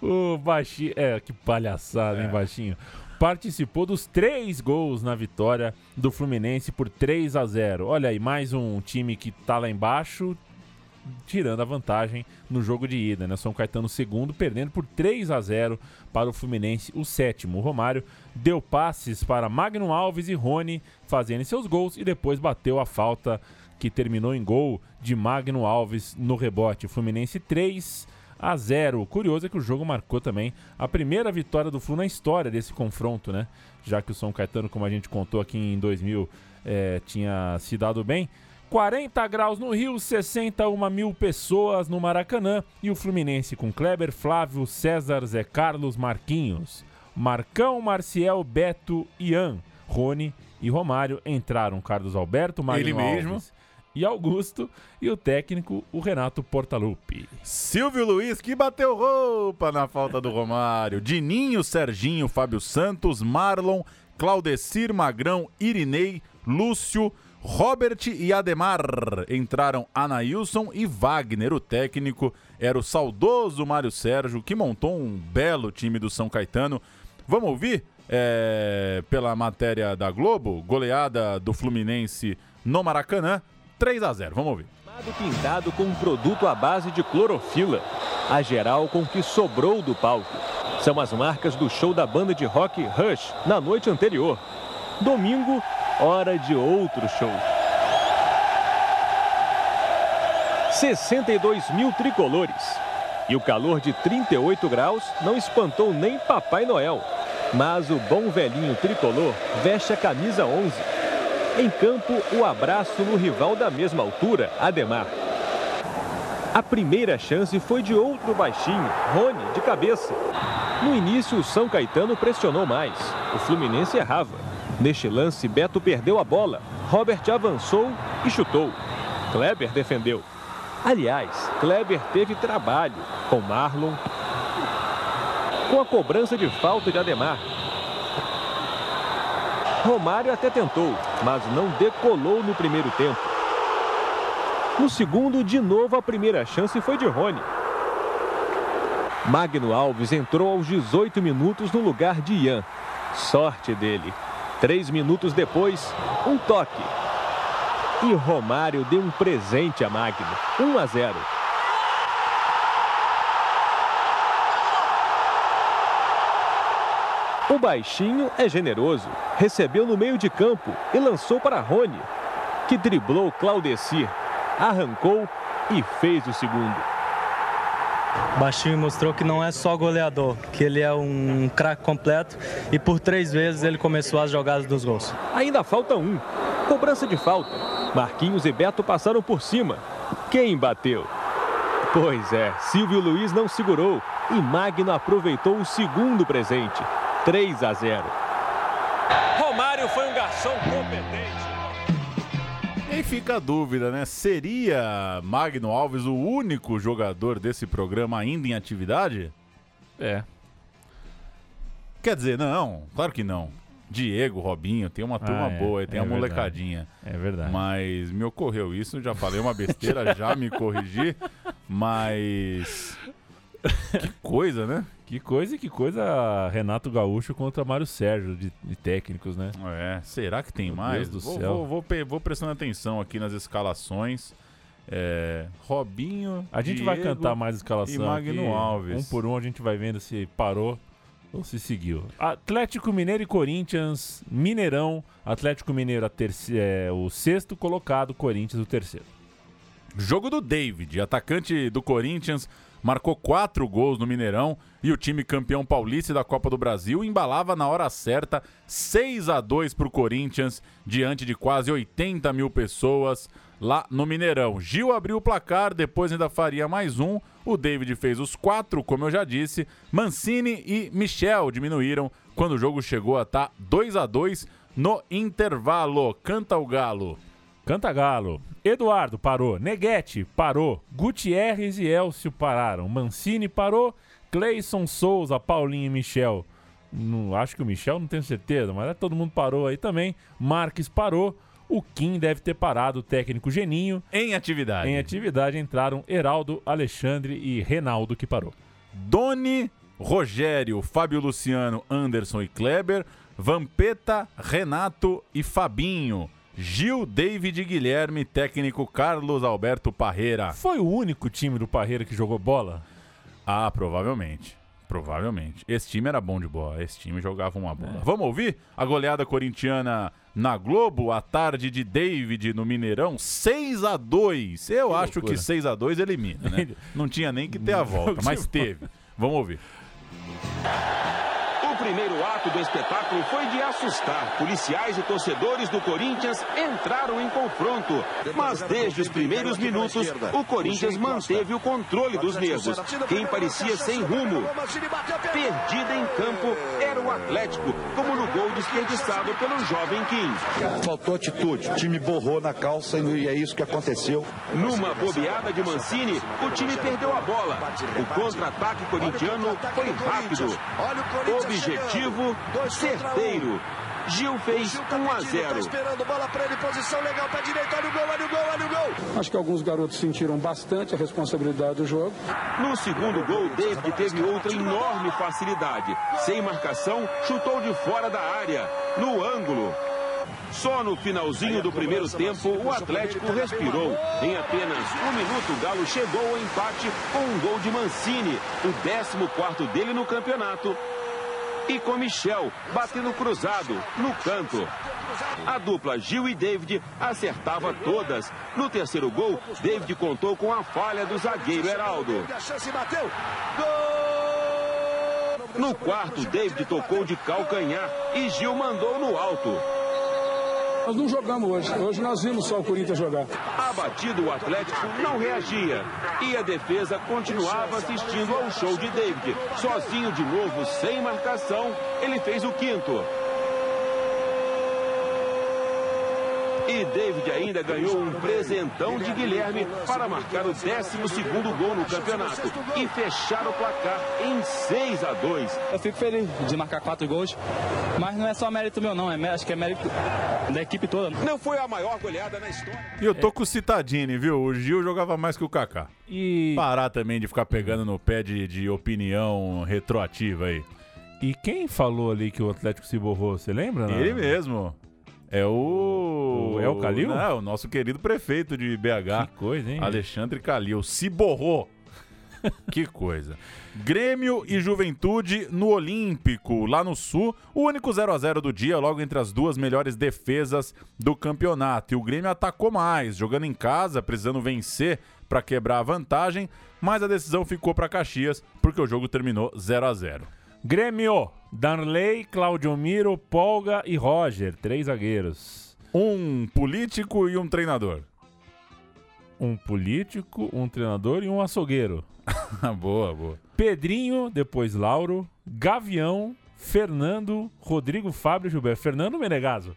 Speaker 2: O Baixinho. É, que palhaçada, hein,
Speaker 3: É.
Speaker 2: Baixinho? Participou dos três gols na vitória do Fluminense por 3 a 0 Olha aí, mais um time que tá lá embaixo, tirando a vantagem no jogo de ida, né? São Caetano segundo, perdendo por 3 a 0 para o Fluminense, o sétimo. O Romário deu passes para Magno Alves e Rony fazendo seus gols e depois bateu a falta que terminou em gol de Magno Alves no rebote. Fluminense 3 a 0. Curioso é que o jogo marcou também a primeira vitória do Flu na história desse confronto, né? Já que o São Caetano, como a gente contou aqui em 2000, eh, tinha se dado bem. 40 graus no Rio, 61 mil pessoas no Maracanã e o Fluminense com Kleber, Flávio, César, Zé Carlos, Marquinhos, Marcão, Marcial, Beto, Ian, Rony e Romário entraram Carlos Alberto, Magno
Speaker 3: Ele mesmo.
Speaker 2: Alves e Augusto e o técnico, o Renato Portaluppi.
Speaker 3: Silvio Luiz que bateu roupa na falta do Romário. Dininho, Serginho, Fábio Santos, Marlon, Claudecir, Magrão, Irinei, Lúcio, Robert e Ademar. Entraram Anailson e Wagner. O técnico era o saudoso Mário Sérgio, que montou um belo time do São Caetano. Vamos ouvir? é, pela matéria da Globo, goleada do Fluminense no Maracanã, 3 a 0 Vamos ouvir.
Speaker 6: Pintado com um produto à base de clorofila. A geral com que sobrou do palco. São as marcas do show da banda de rock Rush na noite anterior. Domingo, hora de outro show. 62 mil tricolores. E o calor de 38 graus não espantou nem Papai Noel. Mas o bom velhinho tricolor veste a camisa 11. Em campo, o abraço no rival da mesma altura, Ademar. A primeira chance foi de outro baixinho, Rony, de cabeça. No início, o São Caetano pressionou mais. O Fluminense errava. Neste lance, Beto perdeu a bola. Robert avançou e chutou. Kleber defendeu. Aliás, Kleber teve trabalho com Marlon, com a cobrança de falta de Ademar. Romário até tentou, mas não decolou no primeiro tempo. No segundo, de novo, a primeira chance foi de Rony. Magno Alves entrou aos 18 minutos no lugar de Ian. Sorte dele. Três minutos depois, um toque. E Romário deu um presente a Magno. 1 a 0. O baixinho é generoso. Recebeu no meio de campo e lançou para Rony, que driblou Claudecir, arrancou e fez o segundo.
Speaker 11: Baixinho mostrou que não é só goleador, que ele é um craque completo e por três vezes ele começou as jogadas dos gols.
Speaker 6: Ainda falta um. Cobrança de falta. Marquinhos e Beto passaram por cima. Quem bateu? Pois é, Silvio Luiz não segurou e Magno aproveitou o segundo presente. 3 a 0.
Speaker 7: Romário foi um garçom competente.
Speaker 3: Aí fica a dúvida, né? Seria Magno Alves o único jogador desse programa ainda em atividade?
Speaker 2: É.
Speaker 3: Quer dizer, não, claro que não. Diego, Robinho, tem uma turma
Speaker 2: Ah, é,
Speaker 3: boa, tem
Speaker 2: é
Speaker 3: a
Speaker 2: verdade.
Speaker 3: molecadinha.
Speaker 2: É verdade.
Speaker 3: Mas me ocorreu isso, já falei uma besteira, já me corrigi, mas. Que coisa, né?
Speaker 2: Que coisa e que coisa Renato Gaúcho contra Mário Sérgio de, de técnicos, né?
Speaker 3: É, será que tem
Speaker 2: Meu
Speaker 3: mais?
Speaker 2: Deus do
Speaker 3: vou,
Speaker 2: céu.
Speaker 3: Vou, vou, vou prestando atenção aqui nas escalações. É, Robinho.
Speaker 2: A gente vai
Speaker 3: Diego
Speaker 2: cantar mais escalação.
Speaker 3: E Magno
Speaker 2: aqui.
Speaker 3: Alves.
Speaker 2: Um por um a gente vai vendo se parou ou se seguiu. Atlético Mineiro e Corinthians, Mineirão. Atlético Mineiro é, o sexto colocado, Corinthians o terceiro.
Speaker 3: Jogo do David, atacante do Corinthians, marcou quatro gols no Mineirão e o time campeão paulista da Copa do Brasil embalava na hora certa 6 a 2 para o Corinthians diante de quase 80 mil pessoas lá no Mineirão. Gil abriu o placar, depois ainda faria mais um. O David fez os quatro, como eu já disse. Mancini e Michel diminuíram quando o jogo chegou a estar 2 a 2 no intervalo. Canta o Galo.
Speaker 2: Canta Galo. Eduardo parou. Neguete parou. Gutierrez e Elcio pararam. Mancini parou. Cleison Souza, Paulinho e Michel. Não, acho que o Michel não tenho certeza, mas é, todo mundo parou aí também. Marques parou. O Kim deve ter parado, o técnico Geninho.
Speaker 3: Em atividade.
Speaker 2: Em atividade entraram Heraldo, Alexandre e Renaldo que parou.
Speaker 3: Doni, Rogério, Fábio Luciano, Anderson e Kleber, Vampeta, Renato e Fabinho. Gil, David Guilherme, técnico Carlos Alberto Parreira.
Speaker 2: Foi o único time do Parreira que jogou bola?
Speaker 3: Ah, provavelmente. Provavelmente. Esse time era bom de bola. Esse time jogava uma bola. Vamos ouvir a goleada corintiana na Globo, a tarde de David no Mineirão, 6 a 2 Eu acho
Speaker 2: loucura.
Speaker 3: que 6 a 2 elimina, né? Não tinha nem que ter a volta, mas teve. Vamos ouvir.
Speaker 12: O primeiro ato do espetáculo foi de assustar. Policiais e torcedores do Corinthians entraram em confronto. Mas desde os primeiros minutos, o Corinthians manteve o controle dos nervos. Quem parecia sem rumo, perdida em campo, era o Atlético, como no gol desperdiçado pelo jovem Kim.
Speaker 13: Faltou atitude, o time borrou na calça e é isso que aconteceu.
Speaker 12: Numa bobeada de Mancini, o time perdeu a bola. O contra-ataque corintiano foi rápido. Objetivo certeiro. Gil fez 1 a 0.
Speaker 14: Esperando bola para ele, posição legal, pé direito, olha o gol, olha o gol, olha o gol.
Speaker 15: Acho que alguns garotos sentiram bastante a responsabilidade do jogo.
Speaker 12: No segundo gol, David teve outra enorme facilidade. Sem marcação, chutou de fora da área, no ângulo. Só no finalzinho do primeiro tempo, o Atlético respirou. Em apenas um minuto, o Galo chegou ao empate com um gol de Mancini, o 14 dele no campeonato. E com Michel batendo cruzado no canto. A dupla Gil e David acertava todas. No terceiro gol, David contou com a falha do zagueiro Heraldo. No quarto, David tocou de calcanhar e Gil mandou no alto.
Speaker 15: Nós não jogamos hoje. Hoje nós vimos só o Corinthians jogar.
Speaker 12: Abatido, o Atlético não reagia. E a defesa continuava assistindo ao show de David. Sozinho de novo, sem marcação, ele fez o quinto. E David ainda ganhou um presentão de Guilherme para marcar o 12º gol no campeonato e fechar o placar em 6 a 2.
Speaker 11: Eu fico feliz de marcar quatro gols, mas não é só mérito meu não, é, acho que é mérito da equipe toda.
Speaker 12: Não foi a maior goleada na história.
Speaker 3: E eu tô com o Citadini, viu? O Gil jogava mais que o Kaká.
Speaker 2: E
Speaker 3: Parar também de ficar pegando no pé de, de opinião retroativa aí.
Speaker 2: E quem falou ali que o Atlético se borrou, você lembra? não?
Speaker 3: Ele mesmo. É o.
Speaker 2: O El Calil?
Speaker 3: Não, o nosso querido prefeito de BH.
Speaker 2: Que coisa, hein?
Speaker 3: Alexandre Calil. Se borrou. que coisa. Grêmio e Juventude no Olímpico, lá no Sul. O único 0 a 0 do dia, logo entre as duas melhores defesas do campeonato. E o Grêmio atacou mais, jogando em casa, precisando vencer para quebrar a vantagem. Mas a decisão ficou para Caxias, porque o jogo terminou 0 a 0
Speaker 2: Grêmio, Danley, Claudio Miro, Polga e Roger, três zagueiros.
Speaker 3: Um político e um treinador.
Speaker 2: Um político, um treinador e um açougueiro.
Speaker 3: boa, boa.
Speaker 2: Pedrinho, depois Lauro, Gavião, Fernando, Rodrigo Fábio Gilberto. Fernando Menegaso.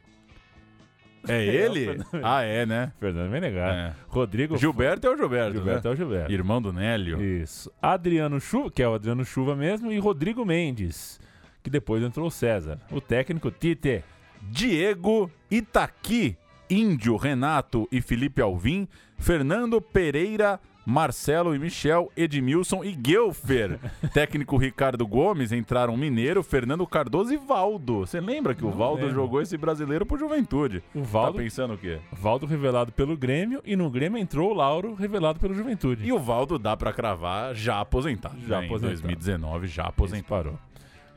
Speaker 3: É ele? ah, é, né?
Speaker 2: Fernando Menegaso.
Speaker 3: É.
Speaker 2: Rodrigo
Speaker 3: Gilberto é o Gilberto.
Speaker 2: Gilberto
Speaker 3: né?
Speaker 2: é o Gilberto.
Speaker 3: Irmão do Nélio.
Speaker 2: Isso. Adriano Chuva, que é o Adriano Chuva mesmo, e Rodrigo Mendes, que depois entrou o César. O técnico Tite.
Speaker 3: Diego Itaqui, Índio, Renato e Felipe Alvim, Fernando Pereira, Marcelo e Michel, Edmilson e Guelfer. Técnico Ricardo Gomes, entraram Mineiro, Fernando Cardoso e Valdo. Você lembra que o
Speaker 2: Não
Speaker 3: Valdo
Speaker 2: lembro.
Speaker 3: jogou esse brasileiro pro Juventude?
Speaker 2: O Valdo,
Speaker 3: Tá pensando o quê?
Speaker 2: Valdo revelado pelo Grêmio, e no Grêmio entrou o Lauro, revelado pelo Juventude.
Speaker 3: E o Valdo dá pra cravar já aposentado.
Speaker 2: Já
Speaker 3: né?
Speaker 2: aposentado.
Speaker 3: Em 2019 já aposentado.
Speaker 2: Parou.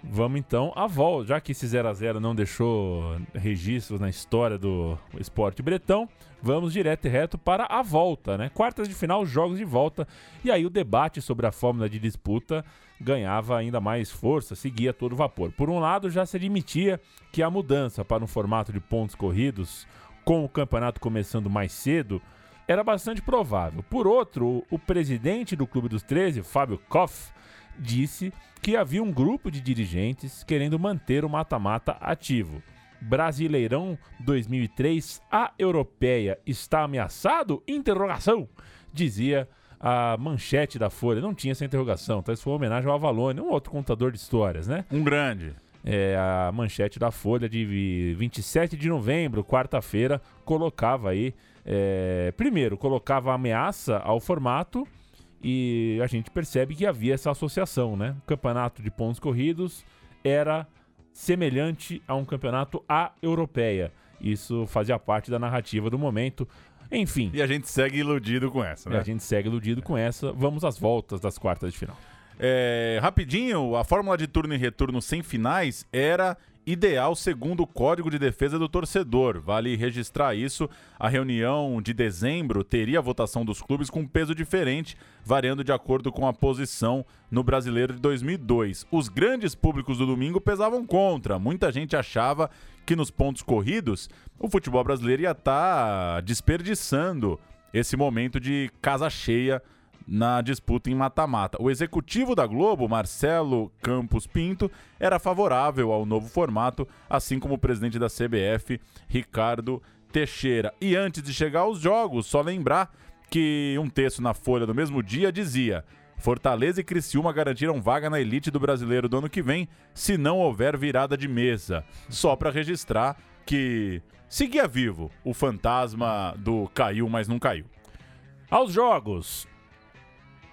Speaker 2: Vamos então à volta, já que esse 0 a 0 não deixou registros na história do esporte bretão, vamos direto e reto para a volta, né? Quartas de final, jogos de volta, e aí o debate sobre a fórmula de disputa ganhava ainda mais força, seguia todo vapor. Por um lado, já se admitia que a mudança para um formato de pontos corridos, com o campeonato começando mais cedo, era bastante provável. Por outro, o presidente do Clube dos 13, Fábio Koff, disse que havia um grupo de dirigentes querendo manter o mata-mata ativo. Brasileirão 2003, a europeia está ameaçado? Interrogação, dizia a manchete da Folha. Não tinha essa interrogação, então isso foi uma homenagem ao Avalone, um outro contador de histórias, né?
Speaker 3: Um grande.
Speaker 2: É, a manchete da Folha de 27 de novembro, quarta-feira, colocava aí. é, primeiro, colocava ameaça ao formato e a gente percebe que havia essa associação, né? O campeonato de pontos corridos era semelhante a um campeonato A europeia. Isso fazia parte da narrativa do momento. Enfim.
Speaker 3: E a gente segue iludido com essa, né?
Speaker 2: A gente segue iludido com essa. Vamos às voltas das quartas de final.
Speaker 3: É, rapidinho, a fórmula de turno e retorno sem finais era ideal segundo o Código de Defesa do Torcedor. Vale registrar isso. A reunião de dezembro teria a votação dos clubes com peso diferente, variando de acordo com a posição no Brasileiro de 2002. Os grandes públicos do domingo pesavam contra. Muita gente achava que nos pontos corridos o futebol brasileiro ia estar desperdiçando esse momento de casa cheia na disputa em mata-mata. O executivo da Globo, Marcelo Campos Pinto, era favorável ao novo formato, assim como o presidente da CBF, Ricardo Teixeira. E antes de chegar aos jogos, só lembrar que um texto na Folha do mesmo dia dizia: Fortaleza e Criciúma garantiram vaga na elite do brasileiro do ano que vem, se não houver virada de mesa. Só para registrar que seguia vivo o fantasma do caiu, mas não caiu.
Speaker 2: Aos jogos.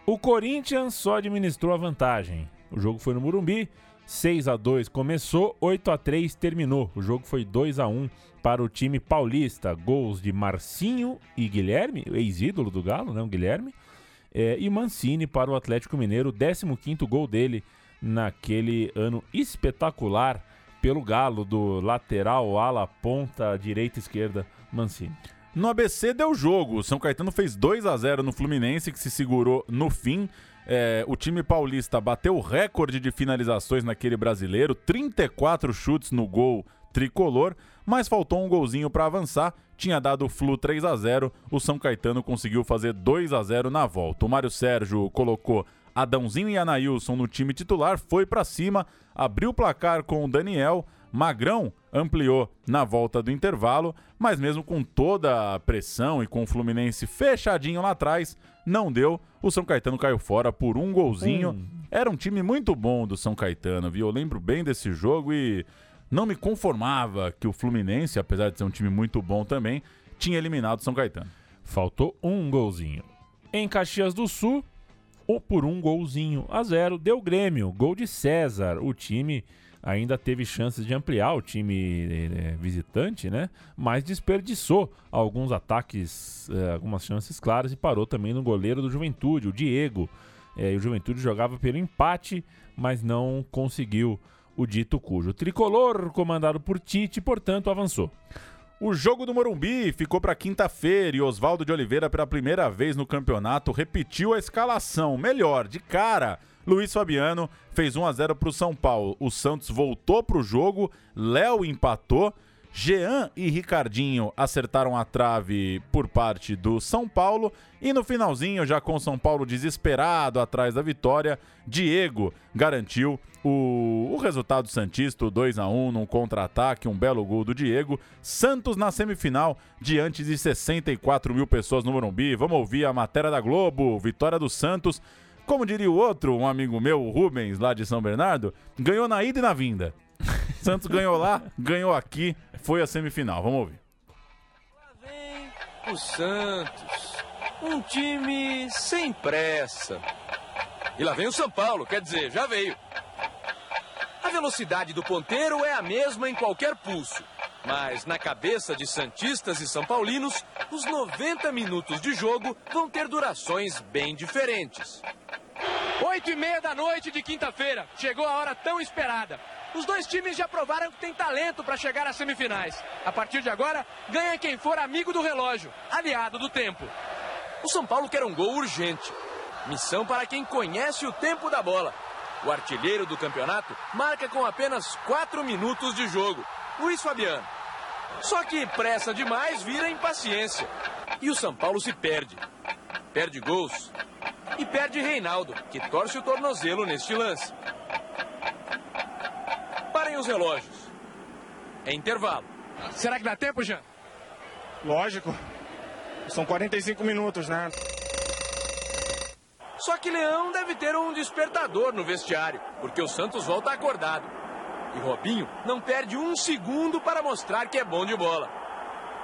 Speaker 2: O Corinthians só administrou a vantagem. O jogo foi no Murumbi, 6 a 2 começou, 8 a 3 terminou. O jogo foi 2 a 1 para o time paulista. Gols de Marcinho e Guilherme, ex-ídolo do Galo, né, o Guilherme. É, e Mancini para o Atlético Mineiro, o 15º gol dele naquele ano espetacular pelo Galo, do lateral, ala, ponta, direita, esquerda, Mancini.
Speaker 3: No ABC deu jogo. São Caetano fez 2 a 0 no Fluminense, que se segurou no fim. É, o time paulista bateu o recorde de finalizações naquele brasileiro, 34 chutes no gol tricolor, mas faltou um golzinho para avançar. Tinha dado o Flu 3 a 0 o São Caetano conseguiu fazer 2 a 0 na volta. O Mário Sérgio colocou Adãozinho e Anailson no time titular, foi para cima, abriu o placar com o Daniel. Magrão ampliou na volta do intervalo, mas mesmo com toda a pressão e com o Fluminense fechadinho lá atrás, não deu. O São Caetano caiu fora por um golzinho.
Speaker 2: Hum.
Speaker 3: Era um time muito bom do São Caetano, viu? Eu lembro bem desse jogo e não me conformava que o Fluminense, apesar de ser um time muito bom também, tinha eliminado o São Caetano.
Speaker 2: Faltou um golzinho. Em Caxias do Sul, ou por um golzinho a zero, deu Grêmio, gol de César. O time ainda teve chances de ampliar o time eh, visitante, né? Mas desperdiçou alguns ataques, eh, algumas chances claras e parou também no goleiro do Juventude, o Diego. E o Juventude jogava pelo empate, mas não conseguiu o dito cujo. O tricolor, comandado por Tite, portanto, avançou.
Speaker 3: O jogo do Morumbi ficou para quinta-feira e Oswaldo de Oliveira, pela primeira vez no campeonato, repetiu a escalação. Melhor, de cara. Luiz Fabiano fez 1 a 0 para o São Paulo. O Santos voltou para o jogo, Léo empatou. Jean e Ricardinho acertaram a trave por parte do São Paulo e no finalzinho, já com o São Paulo desesperado atrás da vitória, Diego garantiu o, o resultado Santista, o 2 a 1 num contra-ataque, um belo gol do Diego. Santos na semifinal, diante de 64 mil pessoas no Morumbi. Vamos ouvir a matéria da Globo, vitória do Santos. Como diria o outro, um amigo meu, o Rubens, lá de São Bernardo, ganhou na ida e na vinda. Santos ganhou lá, ganhou aqui, foi a semifinal. Vamos ouvir.
Speaker 7: O Santos, um time sem pressa. E lá vem o São Paulo, quer dizer, já veio. A velocidade do ponteiro é a mesma em qualquer pulso. Mas na cabeça de Santistas e São Paulinos, os 90 minutos de jogo vão ter durações bem diferentes.
Speaker 16: Oito e meia da noite de quinta-feira. Chegou a hora tão esperada. Os dois times já provaram que tem talento para chegar às semifinais. A partir de agora, ganha quem for amigo do relógio, aliado do tempo.
Speaker 7: O São Paulo quer um gol urgente. Missão para quem conhece o tempo da bola. O artilheiro do campeonato marca com apenas quatro minutos de jogo. Luiz Fabiano. Só que pressa demais vira impaciência. E o São Paulo se perde. Perde gols. E perde Reinaldo, que torce o tornozelo neste lance. Parem os relógios. É intervalo.
Speaker 16: Será que dá tempo, Jean?
Speaker 17: Lógico. São 45 minutos, né?
Speaker 7: Só que Leão deve ter um despertador no vestiário, porque o Santos volta acordado. E Robinho não perde um segundo para mostrar que é bom de bola.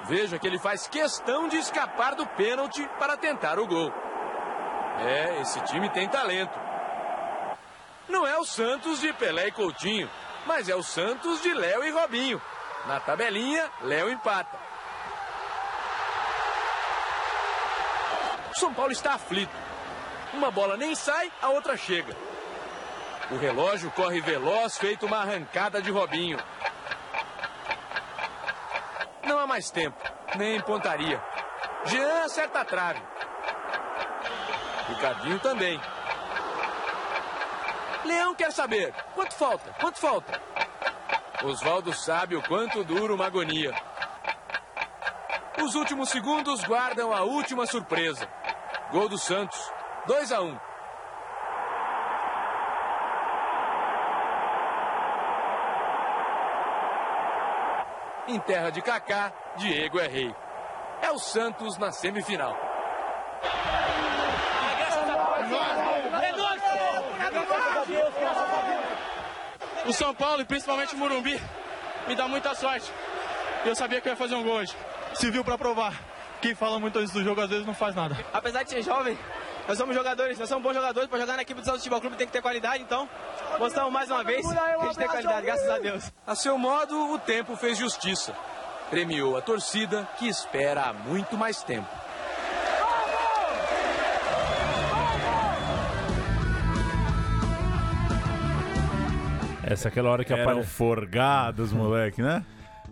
Speaker 7: Veja que ele faz questão de escapar do pênalti para tentar o gol. É, esse time tem talento. Não é o Santos de Pelé e Coutinho, mas é o Santos de Léo e Robinho. Na tabelinha, Léo empata. São Paulo está aflito. Uma bola nem sai, a outra chega. O relógio corre veloz, feito uma arrancada de Robinho. Não há mais tempo, nem pontaria. Jean acerta a trave. Ricardinho também. Leão quer saber. Quanto falta? Quanto falta? Oswaldo sabe o quanto dura uma agonia. Os últimos segundos guardam a última surpresa. Gol do Santos. 2 a 1. Em terra de Kaká, Diego é rei. É o Santos na semifinal.
Speaker 16: O São Paulo e principalmente o Murumbi me dá muita sorte. Eu sabia que eu ia fazer um gol hoje.
Speaker 17: Se viu pra provar. Quem fala muito antes do jogo às vezes não faz nada.
Speaker 18: Apesar de ser jovem, nós somos jogadores, nós somos bons jogadores. Para jogar na equipe do Santos Futebol Clube tem que ter qualidade, então mostramos mais uma vez que a gente tem qualidade, graças a Deus.
Speaker 7: A seu modo, o tempo fez justiça. Premiou a torcida que espera há muito mais tempo.
Speaker 2: Essa é aquela hora que aparece.
Speaker 3: forgados, moleque, né?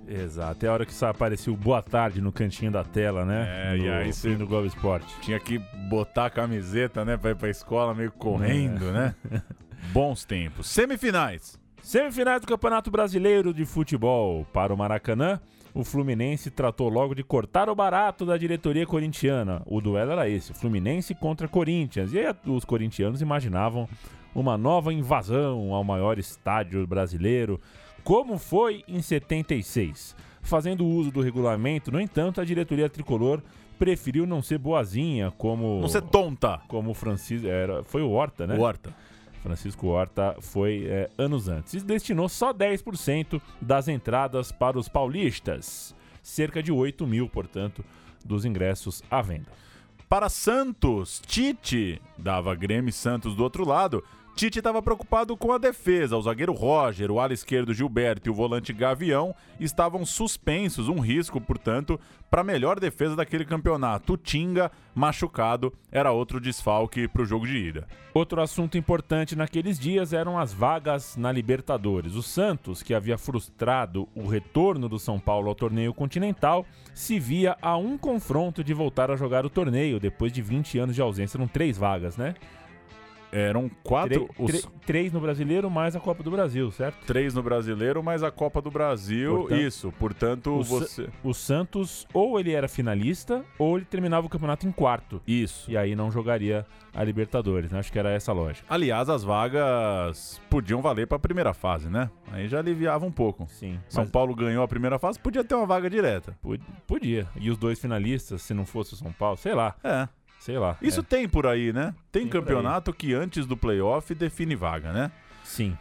Speaker 2: Exato, é a hora que só apareceu o boa tarde no cantinho da tela, né?
Speaker 3: É,
Speaker 2: no
Speaker 3: e aí você-
Speaker 2: do Globo Esporte.
Speaker 3: Tinha que botar a camiseta, né, pra ir pra escola meio correndo,
Speaker 2: É.
Speaker 3: né? Bons tempos. Semifinais.
Speaker 2: Semifinais do Campeonato Brasileiro de Futebol para o Maracanã. O Fluminense tratou logo de cortar o barato da diretoria corintiana. O duelo era esse: Fluminense contra Corinthians. E aí os corintianos imaginavam uma nova invasão ao maior estádio brasileiro, como foi em 76. Fazendo uso do regulamento, no entanto, a diretoria tricolor preferiu não ser boazinha, como.
Speaker 3: Não ser tonta.
Speaker 2: Como o Francisco. Era, foi o Horta, né?
Speaker 3: O Horta.
Speaker 2: Francisco Horta foi é, anos antes. E destinou só 10% das entradas para os paulistas. Cerca de 8 mil, portanto, dos ingressos à venda.
Speaker 3: Para Santos, Tite dava Grêmio e Santos do outro lado. Tite estava preocupado com a defesa. O zagueiro Roger, o ala esquerdo Gilberto e o volante Gavião estavam suspensos. Um risco, portanto, para a melhor defesa daquele campeonato. O Tinga, machucado, era outro desfalque para o jogo de ida.
Speaker 2: Outro assunto importante naqueles dias eram as vagas na Libertadores. O Santos, que havia frustrado o retorno do São Paulo ao torneio continental, se via a um confronto de voltar a jogar o torneio depois de 20 anos de ausência. Eram três vagas, né?
Speaker 3: Eram quatro.
Speaker 2: Três, os... três no Brasileiro mais a Copa do Brasil, certo?
Speaker 3: Três no Brasileiro mais a Copa do Brasil. Portanto, isso. Portanto,
Speaker 2: o
Speaker 3: você.
Speaker 2: Sa o Santos, ou ele era finalista, ou ele terminava o campeonato em quarto.
Speaker 3: Isso.
Speaker 2: E aí não jogaria a Libertadores, né? Acho que era essa a lógica.
Speaker 3: Aliás, as vagas podiam valer para a primeira fase, né? Aí já aliviava um pouco.
Speaker 2: Sim.
Speaker 3: São mas... Paulo ganhou a primeira fase, podia ter uma vaga direta.
Speaker 2: Podia. E os dois finalistas, se não fosse o São Paulo, sei lá.
Speaker 3: É.
Speaker 2: Sei lá.
Speaker 3: Isso
Speaker 2: é.
Speaker 3: tem por aí, né? Tem, tem campeonato que antes do playoff define vaga, né?
Speaker 2: Sim.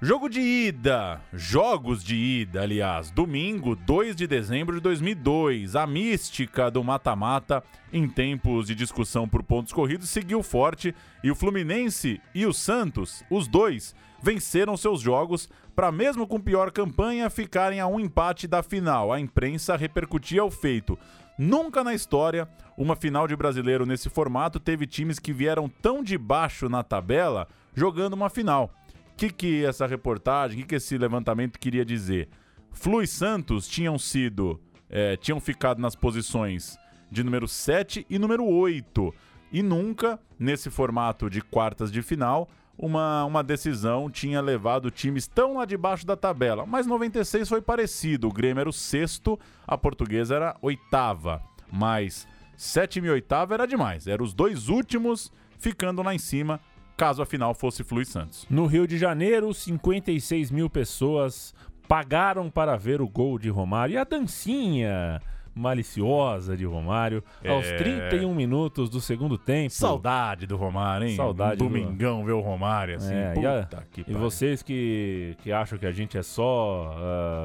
Speaker 3: Jogo de ida, jogos de ida, aliás, domingo, 2 de dezembro de 2002. A mística do mata-mata em tempos de discussão por pontos corridos seguiu forte e o Fluminense e o Santos, os dois, venceram seus jogos para mesmo com pior campanha ficarem a um empate da final. A imprensa repercutia o feito. Nunca na história, uma final de brasileiro nesse formato teve times que vieram tão de baixo na tabela jogando uma final. O que, que essa reportagem, o que, que esse levantamento queria dizer? Flu e Santos tinham sido. É, tinham ficado nas posições de número 7 e número 8. E nunca, nesse formato de quartas de final, uma, uma decisão tinha levado times tão lá debaixo da tabela. Mas 96 foi parecido. O Grêmio era o sexto, a portuguesa era oitava. Mas sétima e oitava era demais. Eram os dois últimos ficando lá em cima, caso a final fosse Flu e Santos.
Speaker 2: No Rio de Janeiro, 56 mil pessoas pagaram para ver o gol de Romário. E a dancinha maliciosa de Romário é... aos 31 minutos do segundo tempo.
Speaker 3: Saudade do Romário, hein?
Speaker 2: Saudade
Speaker 3: um domingão do... ver o Romário assim.
Speaker 2: É, e, a... e vocês que, que acham que a gente é só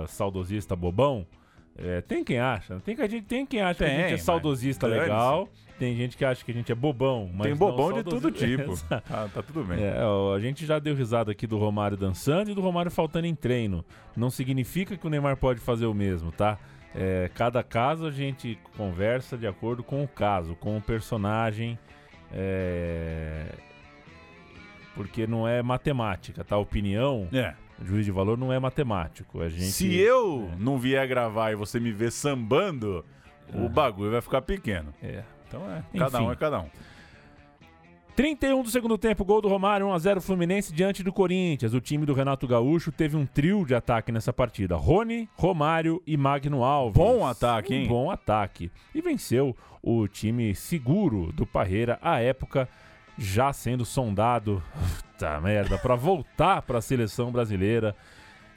Speaker 2: uh, saudosista bobão, é, tem quem acha. Tem, que, gente, tem quem acha tem, que a gente é saudosista legal. Tem gente que acha que a gente é bobão. Mas
Speaker 3: tem bobão de todo tipo. ah, tá tudo bem.
Speaker 2: É, ó, a gente já deu risada aqui do Romário dançando e do Romário faltando em treino. Não significa que o Neymar pode fazer o mesmo, tá? É, cada caso a gente conversa de acordo com o caso, com o personagem. É, porque não é matemática, tá? Opinião.
Speaker 3: É.
Speaker 2: Juiz de valor não é matemático. A gente,
Speaker 3: Se eu é. não vier gravar e você me ver sambando, o bagulho vai ficar pequeno.
Speaker 2: É.
Speaker 3: Então é. Cada Enfim. um é cada um.
Speaker 2: 31 do segundo tempo, gol do Romário, 1x0 Fluminense diante do Corinthians. O time do Renato Gaúcho teve um trio de ataque nessa partida: Rony, Romário e Magno Alves.
Speaker 3: Bom ataque, hein?
Speaker 2: Um bom ataque. E venceu o time seguro do Parreira, à época já sendo sondado, puta merda, para voltar para a seleção brasileira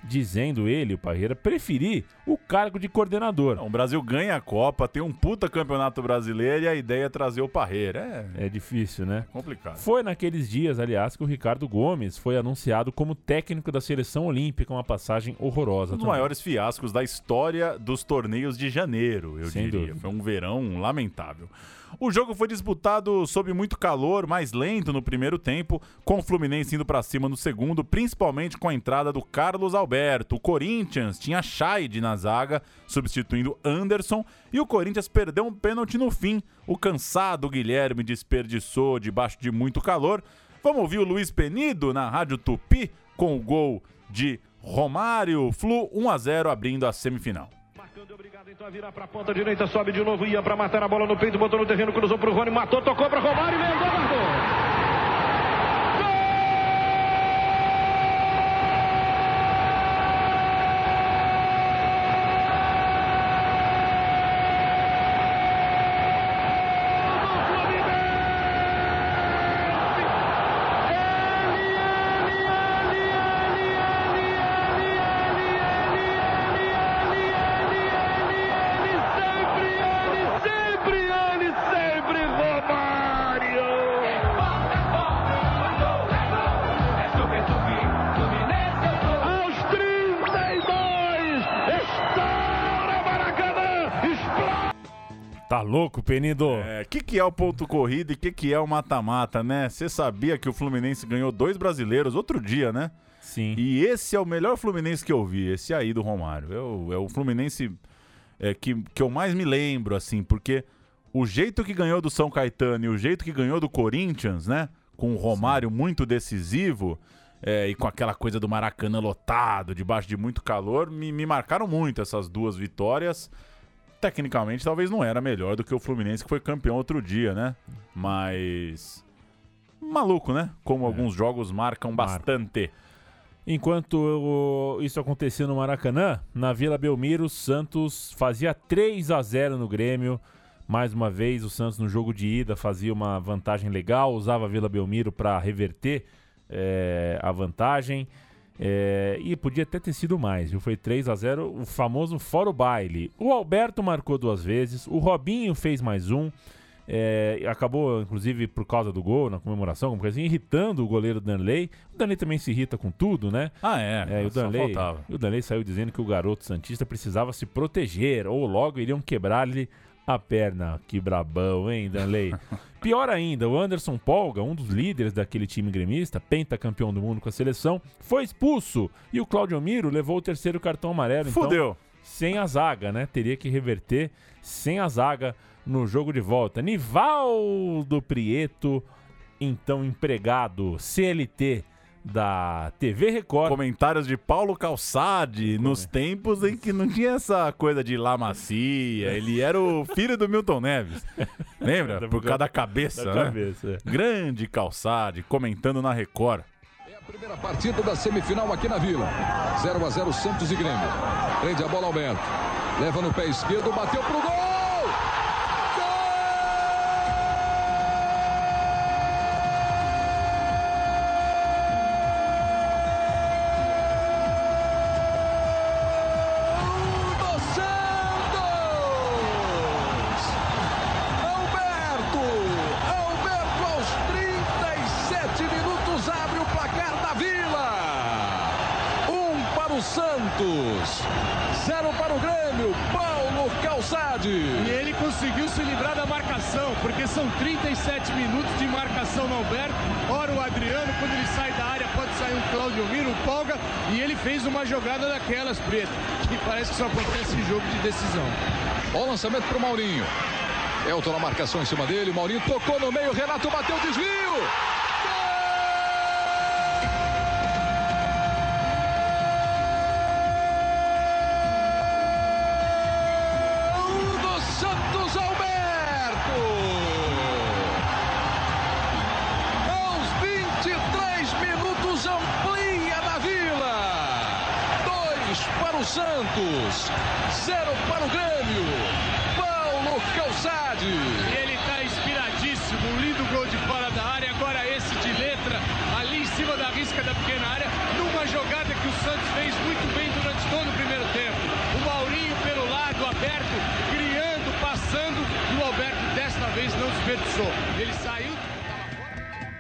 Speaker 2: dizendo ele, o Parreira, preferir o cargo de coordenador.
Speaker 3: Não, o Brasil ganha a Copa, tem um puta campeonato brasileiro e a ideia é trazer o Parreira.
Speaker 2: É, é difícil, né?
Speaker 3: Complicado.
Speaker 2: Foi naqueles dias, aliás, que o Ricardo Gomes foi anunciado como técnico da seleção olímpica, uma passagem horrorosa.
Speaker 3: Um dos maiores fiascos da história dos torneios de janeiro, eu
Speaker 2: Sem
Speaker 3: diria.
Speaker 2: Dúvida.
Speaker 3: Foi um verão lamentável. O jogo foi disputado sob muito calor, mais lento no primeiro tempo, com o Fluminense indo para cima no segundo, principalmente com a entrada do Carlos Alberto. O Corinthians tinha Scheid na zaga, substituindo Anderson, e o Corinthians perdeu um pênalti no fim. O cansado Guilherme desperdiçou debaixo de muito calor. Vamos ouvir o Luiz Penido na Rádio Tupi com o gol de Romário. Flu 1 a 0 abrindo a semifinal.
Speaker 19: Obrigado, então a virar para a ponta direita, sobe de novo, ia para matar a bola no peito, botou no terreno, cruzou para o Rony, matou, tocou para Romário, guardou.
Speaker 2: Tá louco, Penido?
Speaker 3: É, o que, que é o ponto corrido e o que, que é o mata-mata, né? Você sabia que o Fluminense ganhou dois brasileiros outro dia, né?
Speaker 2: Sim.
Speaker 3: E esse é o melhor Fluminense que eu vi, esse aí do Romário. É o, é o Fluminense é, que, que eu mais me lembro, assim, porque o jeito que ganhou do São Caetano e o jeito que ganhou do Corinthians, né? Com o Romário muito decisivo é, e com aquela coisa do Maracanã lotado, debaixo de muito calor, me, me marcaram muito essas duas vitórias. Tecnicamente, talvez não era melhor do que o Fluminense que foi campeão outro dia, né? Mas. Maluco, né? Como alguns jogos marcam bastante.
Speaker 2: Enquanto o- isso acontecia no Maracanã, na Vila Belmiro, Santos fazia 3 a 0 no Grêmio. Mais uma vez, o Santos no jogo de ida fazia uma vantagem legal, usava a Vila Belmiro para reverter eh, a vantagem. Eh, e podia até ter sido mais, viu? Foi 3 a 0 o famoso fora o baile. O Alberto marcou duas vezes, o Robinho fez mais um. É, acabou, inclusive, por causa do gol, na comemoração, como coisa assim, irritando o goleiro Danley. O Danley também se irrita com tudo, né?
Speaker 3: Ah, é.
Speaker 2: e o Danley, o Danley saiu dizendo que o garoto Santista precisava se proteger, ou logo iriam quebrar-lhe a perna. Que brabão, hein, Danley? Pior ainda, o Anderson Polga, um dos líderes daquele time gremista, pentacampeão do mundo com a seleção, foi expulso. E o Claudio Miro levou o terceiro cartão amarelo. então,
Speaker 3: Fudeu.
Speaker 2: sem a zaga, né? Teria que reverter sem a zaga no jogo de volta. Nivaldo Prieto, então empregado CLT da TV Record.
Speaker 3: Comentários de Paulo Calçade nos tempos em que não tinha essa coisa de lá macia. Ele era o filho do Milton Neves. Lembra? Por causa da cabeça,
Speaker 2: Da
Speaker 3: né?
Speaker 2: cabeça, é.
Speaker 3: Grande Calçade, comentando na Record.
Speaker 20: Primeira partida da semifinal aqui na Vila. 0 a 0 Santos e Grêmio. Prende a bola Alberto. Leva no pé esquerdo, bateu pro gol!
Speaker 14: Alberto.
Speaker 21: Ora o Adriano, quando ele sai da área, pode sair um Claudio Miro, um Polga, e ele fez uma jogada daquelas, Preto, que parece que só acontece em jogo de decisão.
Speaker 20: O lançamento pro Maurinho. Elton na marcação em cima dele. O Maurinho tocou no meio. Renato bateu desvio.
Speaker 14: Zero para o Grêmio. Paulo Calçade.
Speaker 21: Ele está inspiradíssimo. Lindo gol de fora da área. Agora esse de letra, ali em cima da risca da pequena área, numa jogada que o Santos fez muito bem durante todo o primeiro tempo. O Maurinho pelo lado aberto, criando, passando. E o Alberto desta vez não desperdiçou. Ele saiu.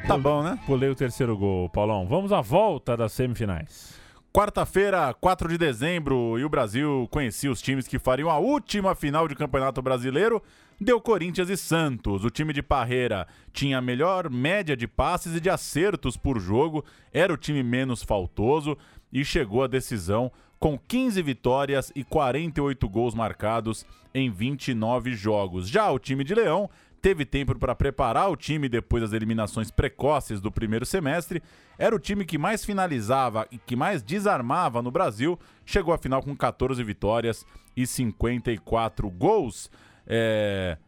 Speaker 3: Tá bom, né?
Speaker 2: Pulei o terceiro gol, Paulão. Vamos à volta das semifinais.
Speaker 3: Quarta-feira, 4 de dezembro, e o Brasil conhecia os times que fariam a última final de Campeonato Brasileiro. Deu Corinthians e Santos. O time de Parreira tinha a melhor média de passes e de acertos por jogo, era o time menos faltoso e chegou à decisão com 15 vitórias e 48 gols marcados em 29 jogos. Já o time de Leão teve tempo para preparar o time depois das eliminações precoces do primeiro semestre. Era o time que mais finalizava e que mais desarmava no Brasil. Chegou à final com 14 vitórias e 54 gols. É,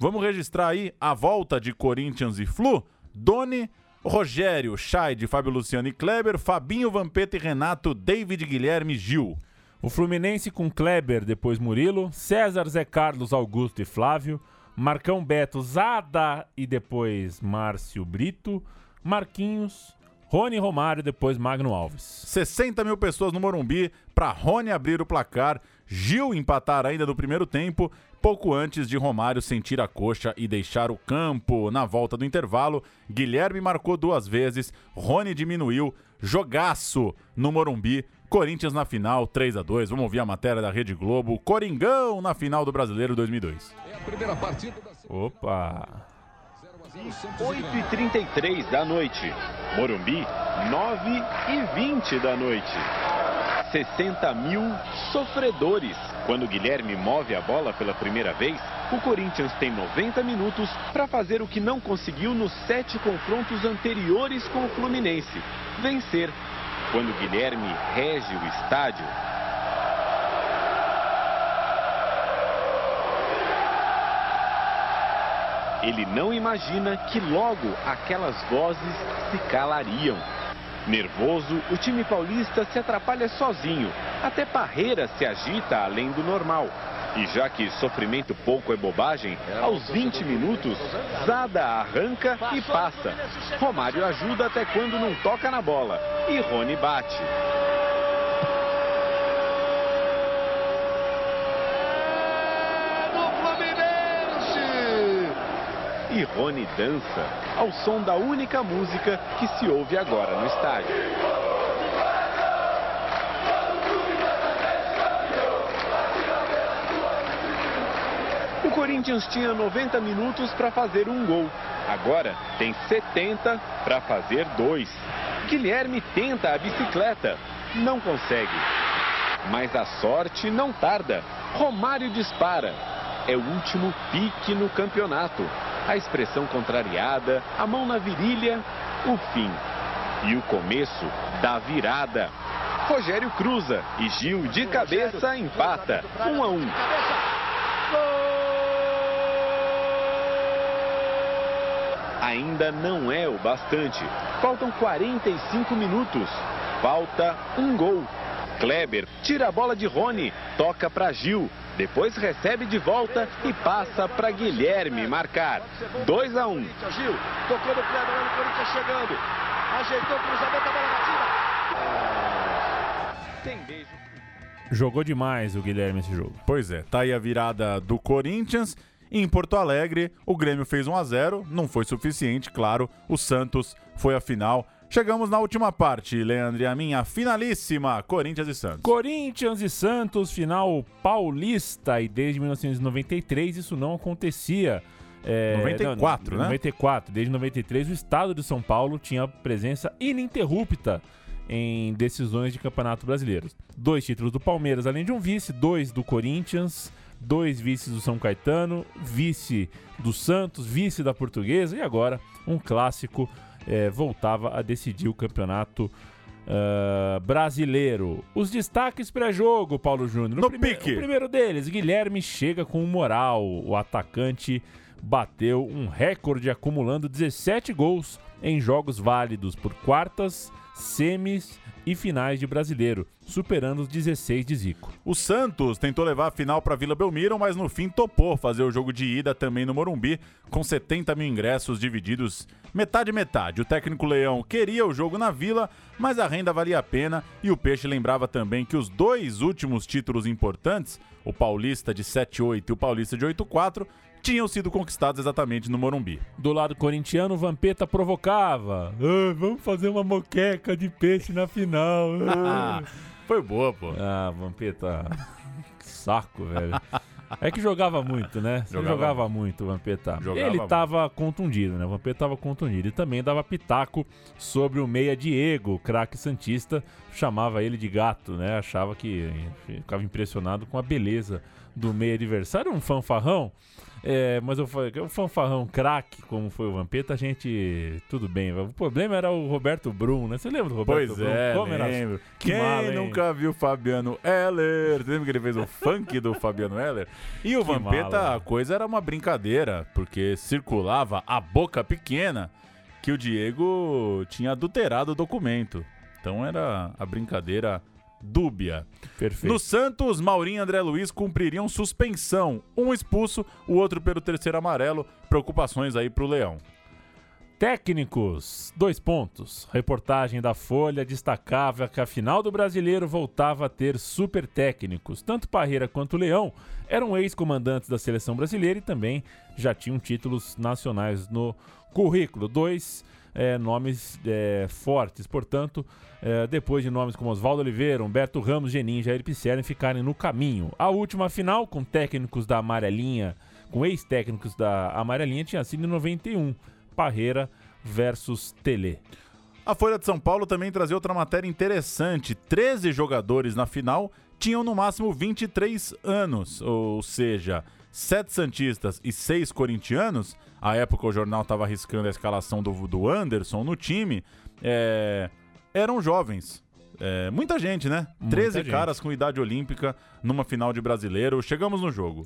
Speaker 3: Vamos registrar aí a volta de Corinthians e Flu. Doni, Rogério, Scheid, Fábio Luciano e Kleber, Fabinho, Vampeta e Renato, David, Guilherme Gil.
Speaker 2: O Fluminense com Kleber, depois Murilo, César, Zé Carlos, Augusto e Flávio, Marcão Beto, Zada e depois Márcio Brito, Marquinhos, Rony Romário, depois Magno Alves.
Speaker 3: 60 mil pessoas no Morumbi para Rony abrir o placar, Gil empatar ainda no primeiro tempo, pouco antes de Romário sentir a coxa e deixar o campo. Na volta do intervalo, Guilherme marcou duas vezes, Rony diminuiu, jogaço no Morumbi Corinthians na final, 3 a 2 Vamos ouvir a matéria da Rede Globo. Coringão na final do Brasileiro 2002.
Speaker 20: É a primeira partida da
Speaker 2: Opa!
Speaker 22: 8h33 da noite. Morumbi, 9 e 20 da noite. 60 mil sofredores. Quando Guilherme move a bola pela primeira vez, o Corinthians tem 90 minutos para fazer o que não conseguiu nos sete confrontos anteriores com o Fluminense: vencer. Quando Guilherme rege o estádio, ele não imagina que logo aquelas vozes se calariam. Nervoso, o time paulista se atrapalha sozinho. Até Parreira se agita além do normal. E já que sofrimento pouco é bobagem, aos 20 minutos, Zada arranca e passa. Romário ajuda até quando não toca na bola. E Rony bate. E Rony dança ao som da única música que se ouve agora no estádio. O Corinthians tinha 90 minutos para fazer um gol. Agora tem 70 para fazer dois. Guilherme tenta a bicicleta, não consegue. Mas a sorte não tarda. Romário dispara. É o último pique no campeonato. A expressão contrariada, a mão na virilha, o fim. E o começo da virada. Rogério cruza e Gil de cabeça empata. Um a um. Ainda não é o bastante. Faltam 45 minutos. Falta um gol. Kleber tira a bola de Rony, toca para Gil, depois recebe de volta e passa para Guilherme marcar. 2 a 1. Um.
Speaker 14: Gil tocou no Kleber, olha o Corinthians chegando. Ajeitou o cruzamento, a bola batida.
Speaker 22: Tem beijo.
Speaker 2: Jogou demais o Guilherme esse jogo.
Speaker 3: Pois é, tá aí a virada do Corinthians. Em Porto Alegre, o Grêmio fez 1 a 0 não foi suficiente, claro. O Santos foi a final. Chegamos na última parte, Leandro, e a minha finalíssima, Corinthians e Santos.
Speaker 2: Corinthians e Santos, final paulista, e desde 1993 isso não acontecia. É,
Speaker 3: 94,
Speaker 2: não,
Speaker 3: né?
Speaker 2: 94. Desde 93 o estado de São Paulo tinha presença ininterrupta em decisões de campeonato brasileiro. Dois títulos do Palmeiras, além de um vice, dois do Corinthians, dois vices do São Caetano, vice do Santos, vice da Portuguesa e agora um clássico eh, voltava a decidir o campeonato ah, brasileiro. Os destaques pré-jogo, Paulo Júnior.
Speaker 3: No
Speaker 2: prime-
Speaker 3: pique.
Speaker 2: O primeiro deles, Guilherme chega com moral. O atacante bateu um recorde acumulando 17 gols em jogos válidos por quartas, semis e finais de brasileiro, superando os 16 de Zico.
Speaker 3: O Santos tentou levar a final para Vila Belmiro, mas no fim topou fazer o jogo de ida também no Morumbi, com 70 mil ingressos divididos metade metade. O técnico Leão queria o jogo na Vila, mas a renda valia a pena e o Peixe lembrava também que os dois últimos títulos importantes, o Paulista de 7-8 e o Paulista de 8-4, tinham sido conquistados exatamente no Morumbi.
Speaker 2: Do lado corintiano, o Vampeta provocava. "Ah, vamos fazer uma moqueca de peixe na final. Ah."
Speaker 3: Foi boa, pô.
Speaker 2: Ah, Vampeta. Que saco, velho. É que jogava muito, né?
Speaker 3: Jogava
Speaker 2: jogava, muito, o Vampeta.
Speaker 3: Jogava
Speaker 2: Ele
Speaker 3: muito.
Speaker 2: tava contundido, né? O Vampeta tava contundido. E também dava pitaco sobre o meia Diego, craque Santista. Chamava ele de gato, né? Achava que ficava impressionado com a beleza do meia adversário. Um fanfarrão. É, mas eu falei, o fanfarrão craque, como foi o Vampeta, a gente. Tudo bem. O problema era o Roberto Brum, né? Você lembra do Roberto
Speaker 3: Pois
Speaker 2: Brum?
Speaker 3: é,
Speaker 2: Como era-
Speaker 3: lembro.
Speaker 2: Que
Speaker 3: Quem nunca viu Fabiano Heller? Você lembra que ele fez o funk do Fabiano Heller? E o
Speaker 2: Que
Speaker 3: Vampeta,
Speaker 2: mala.
Speaker 3: a coisa era uma brincadeira, porque circulava a boca pequena que o Diego tinha adulterado o documento. Então era a brincadeira dúbia.
Speaker 2: Perfeito.
Speaker 3: No Santos, Maurinho e André Luiz cumpririam suspensão. Um expulso, o outro pelo terceiro amarelo. Preocupações aí pro Leão.
Speaker 2: Técnicos, dois pontos. Reportagem da Folha destacava que a final do brasileiro voltava a ter super técnicos. Tanto Parreira quanto Leão eram ex-comandantes da seleção brasileira e também já tinham títulos nacionais no currículo. Dois é, nomes é, fortes, portanto, é, depois de nomes como Oswaldo Oliveira, Humberto Ramos, Genin Jair Pisserni ficarem no caminho. A última final, com técnicos da amarelinha, com ex-técnicos da amarelinha, tinha sido em 91. Parreira versus Tele.
Speaker 3: A Folha de São Paulo também trazia outra matéria interessante. 13 jogadores na final tinham no máximo 23 anos, ou seja, 7 Santistas e 6 corintianos. À época o jornal estava arriscando a escalação do, do Anderson no time. É, eram jovens. É, muita gente, né?
Speaker 2: Muita
Speaker 3: 13
Speaker 2: gente.
Speaker 3: caras com idade olímpica numa final de brasileiro. Chegamos no jogo.